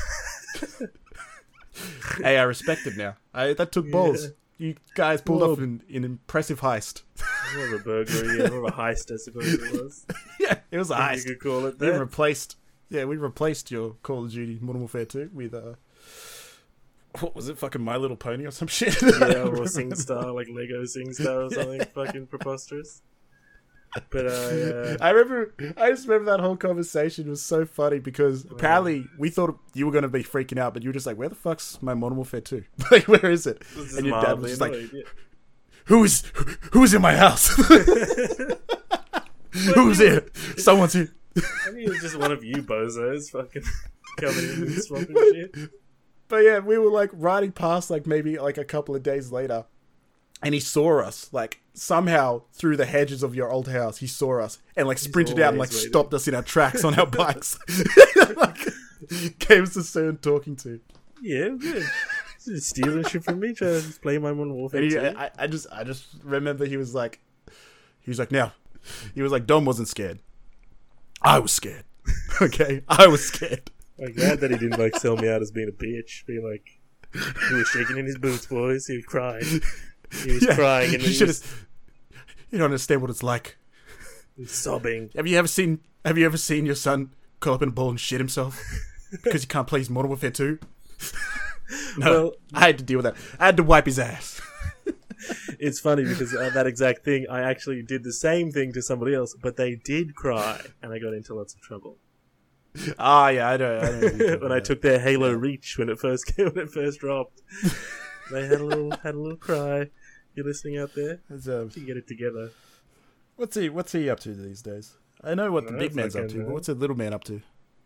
hey, I respect it now. I that took balls. Yeah. You guys pulled off an, an impressive heist. More of a burglary, yeah, more of a heist, I suppose it was. yeah, it was a heist. You could call it We replaced, yeah, we replaced your Call of Duty Modern Warfare 2 with uh, what was it? Fucking My Little Pony or some shit. yeah, or SingStar, like Lego SingStar or something fucking preposterous. But uh, I remember, I just remember that whole conversation was so funny because apparently we thought you were going to be freaking out, but you were just like, where the fuck's my Modern Warfare 2? like, where is it? is And your dad was just like, yeah. who is, who is in my house? Who's here? Someone's here. I think it was just one of you bozos fucking coming in and swapping shit. But yeah, we were like riding past like maybe like a couple of days later, and he saw us like somehow through the hedges of your old house. He saw us and like sprinted out and like waiting. stopped us in our tracks on our bikes. like, gave us a certain talking to. Yeah, good. Stealing shit from me, trying to play my Modern Warfare. And he, I, I just I just remember he was like, he was like, now, he was like, Dom wasn't scared. I was scared. okay, I was scared. I'm glad that he didn't like sell me out as being a bitch. Being like, he was shaking in his boots, boys. He was crying. He was Yeah, crying and you he should was. You don't understand what it's like. he was sobbing. Have you ever seen Have you ever seen your son curl up in a ball and shit himself because he can't play his Modern Warfare 2? no, Well- I had to deal with that. I had to wipe his ass. It's funny because uh, that exact thing, I actually did the same thing to somebody else, but they did cry, and I got into lots of trouble. Ah, yeah, I don't. I don't know what you're talking when I took their Halo Reach when it first came, when it first dropped, they had a little had a little cry. You're listening out there, It's, uh, you get it together. what's he What's he up to these days? I know what the big man's up to, but what's the little man up to?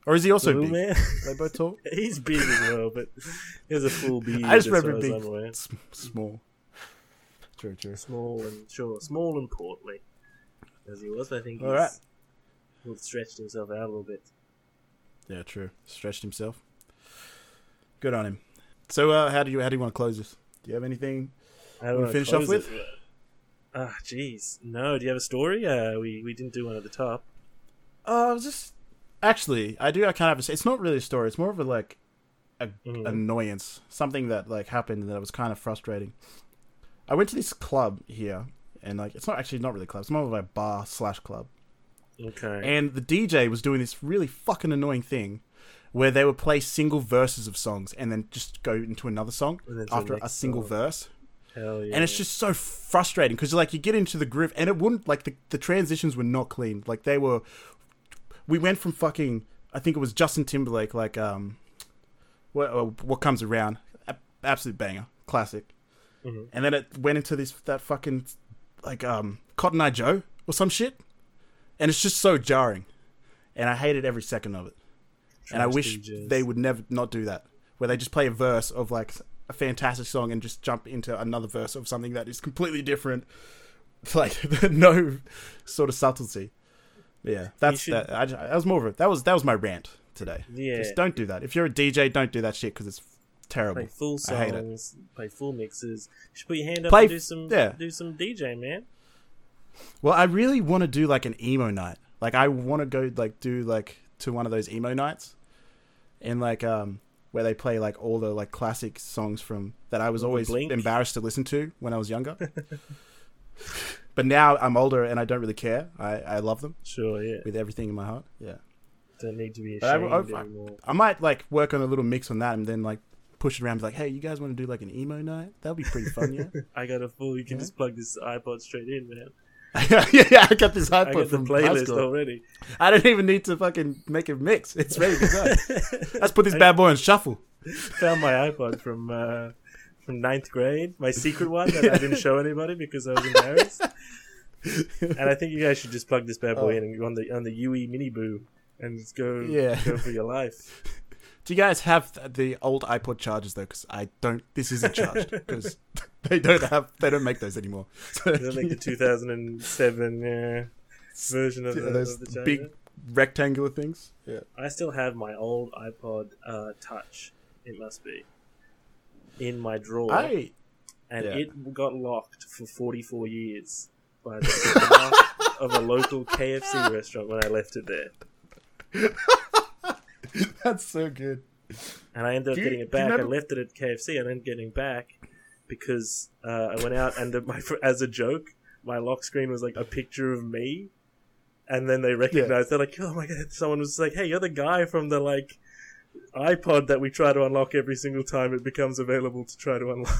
Or is he also Little big? man, They both talk. he's big as well, but he has a full beard. I just as remember as being I'm s- small. True, true. small and sure, small and portly as he was. I think he's All right. well, stretched himself out a little bit. Yeah, true. Stretched himself. Good on him. So, uh, how do you how do you want to close this? Do you have anything? I don't We wanna finish off with? it. Ah, jeez. No, do you have a story? Uh, we we didn't do one at the top. Uh, just actually, I do. I kind of have. A, it's not really a story. It's more of a like a Mhm. annoyance. Something that like happened that was kind of frustrating. I went to this club here, and like it's not actually not really a club. It's more of a bar slash club, Okay. and the DJ was doing this really fucking annoying thing where they would play single verses of songs and then just go into another song And then to the after a single song. verse. Hell yeah. And it's just so frustrating because like you get into the groove and it wouldn't like the, the transitions were not clean. Like they were we went from fucking I think it was Justin Timberlake like um what uh, what comes around absolute banger classic. Mhm. And then it went into this that fucking like um Cotton Eye Joe or some shit. And it's just so jarring. And I hated every second of it. and I wish DJs. they would never not do that, where they just play a verse of like a fantastic song and just jump into another verse of something that is completely different, like no sort of subtlety. Yeah, that's should- that. I, that was more of a that was that was my rant today. Yeah. Just don't do that. If you're a DJ, don't do that shit because it's terrible. play full I hate it. songs, play full mixes. You should put your hand up Play and do some yeah. do some DJ, man. Well, I really want to do like an emo night. Like I want to go like do like to one of those emo nights, and like um where they play like all the like classic songs from that I was always Blink? embarrassed to listen to when I was younger. but now I'm older and I don't really care. I I love them Sure, yeah. with everything in my heart. Yeah, Don't need to be I- ashamed I- I- anymore. I might like work on a little mix on that and then like push it around. And be like, hey, you guys want to do like an emo night? That'll be pretty fun, yeah. I got a full. You can Yeah. just plug this iPod straight in, man. yeah, yeah, I got this I iPod the from playlist already. I don't even need to fucking make a mix. It's ready to go. Let's put this bad boy on shuffle. Found my iPod from uh, from ninth grade, my secret one that I didn't show anybody because I was embarrassed. and I think you guys should just plug this bad boy Oh. in and go on the on the UE Mini Boom and just go Yeah. go for your life. Do you guys have the old iPod chargers though? Because I don't. This isn't charged because they don't have. They don't make those anymore. So They're like the 2007 uh, version of the, those of the charger. big rectangular things. Yeah. I still have my old iPod uh, Touch. It must be in my drawer, I and yeah. it got locked for 44 years by the staff of a local KFC restaurant when I left it there. That's so good. And I ended up you- getting it back. I left it at KFC and then getting back because uh, I went out and the, my as a joke, my lock screen was like a picture of me. And then they recognized they're like, oh my god! Someone was like, "Hey, you're the guy from the like iPod that we try to unlock every single time it becomes available to try to unlock,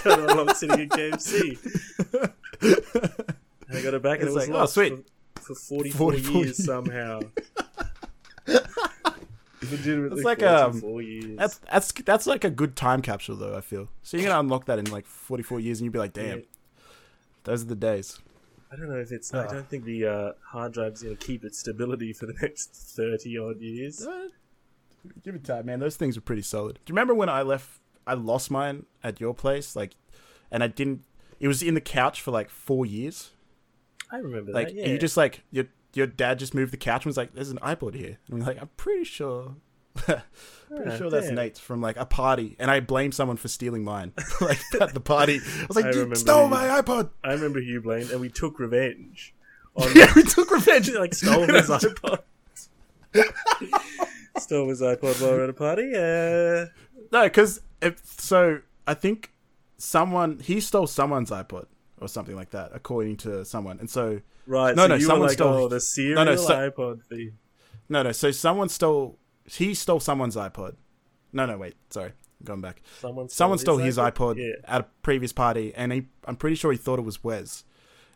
try to unlock sitting at KFC." And I got it back, and it was like, oh, sweet. for, for 44, 44 years years. somehow. Legitimately, It's like, um, 44 years. That's that's that's like a good time capsule though. I feel so you're gonna unlock that in like 44 years and you'll be like, damn, Yeah. those are the days. I don't know if it's. I Ah. don't think the uh, hard drive's to keep its stability for the next thirty odd years. Uh, Give it time, man. Those things are pretty solid. Do you remember when I left? I lost mine at your place, like, and I didn't. It was in the couch for like four years. I remember Like, that. Yeah. and you just like your your dad just moved the couch and was like, "There's an iPod here." And I'm like, "I'm pretty sure." Pretty sure that's damn. Nate's from like a party, and I blame someone for stealing mine. like at the party, I was like, I "You stole you- my iPod!" I remember who you blamed, and we took revenge. On yeah, we took revenge. like stole his iPod. stole his iPod while we were at a party. Uh, No, because so I think someone he stole someone's iPod or something like that, according to someone. And so right. No, so no, you someone were like, stole- Oh, the serial no, so- iPod thief. no, no, so someone stole he stole someone's iPod. No, no, wait, sorry, I'm going back. Someone stole Someone stole his iPod Yeah. at a previous party, and he I'm pretty sure he thought it was Wes.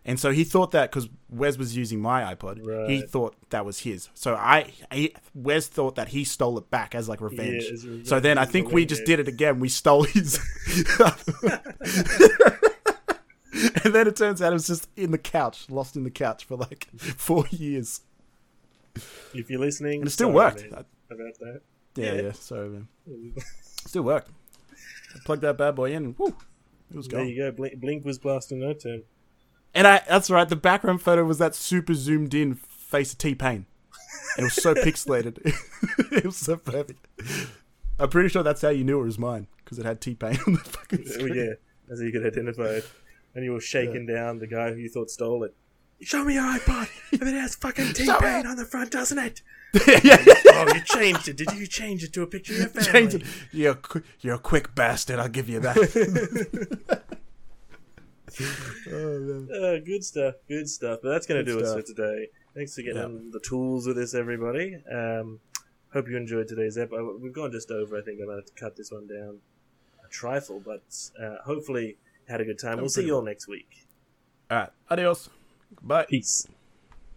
And so he thought that because Wes was using my iPod, he thought that was his. So I, he, Wes thought that he stole it back as like revenge. as revenge, so then I think we just did it again. We stole his, and then it turns out it was just in the couch, lost in the couch for like four years. If you're listening, And it still sorry, worked. man, I- about that. yeah, Yeah. yeah. So man, still worked. I plugged that bad boy in. And, whoo, it was There you go. Blink, Blink was blasting no turn. And I that's right, the background photo was that super zoomed in face of T Pain. It was so pixelated. it was so perfect. I'm pretty sure that's how you knew it was mine because it had T Pain on the fucking Oh, yeah, as you could identify it and you were shaking down the guy who you thought stole it. Show me your iPod. if it has fucking T pain on the front, doesn't it? yeah. Oh, you changed it. Did you change it to a picture of your family? Change it. You're, qu- you're a quick bastard. I'll give you that. oh, man. Uh, good stuff. Good stuff. But that's going to do stuff. us for today. Thanks for getting yeah. the tools with us, everybody. Um, hope you enjoyed today's episode. Uh, we've gone just over. I think I'm going to cut this one down a trifle, but uh, hopefully had a good time. We'll see you all next week. All right. Adios. Bye. Peace.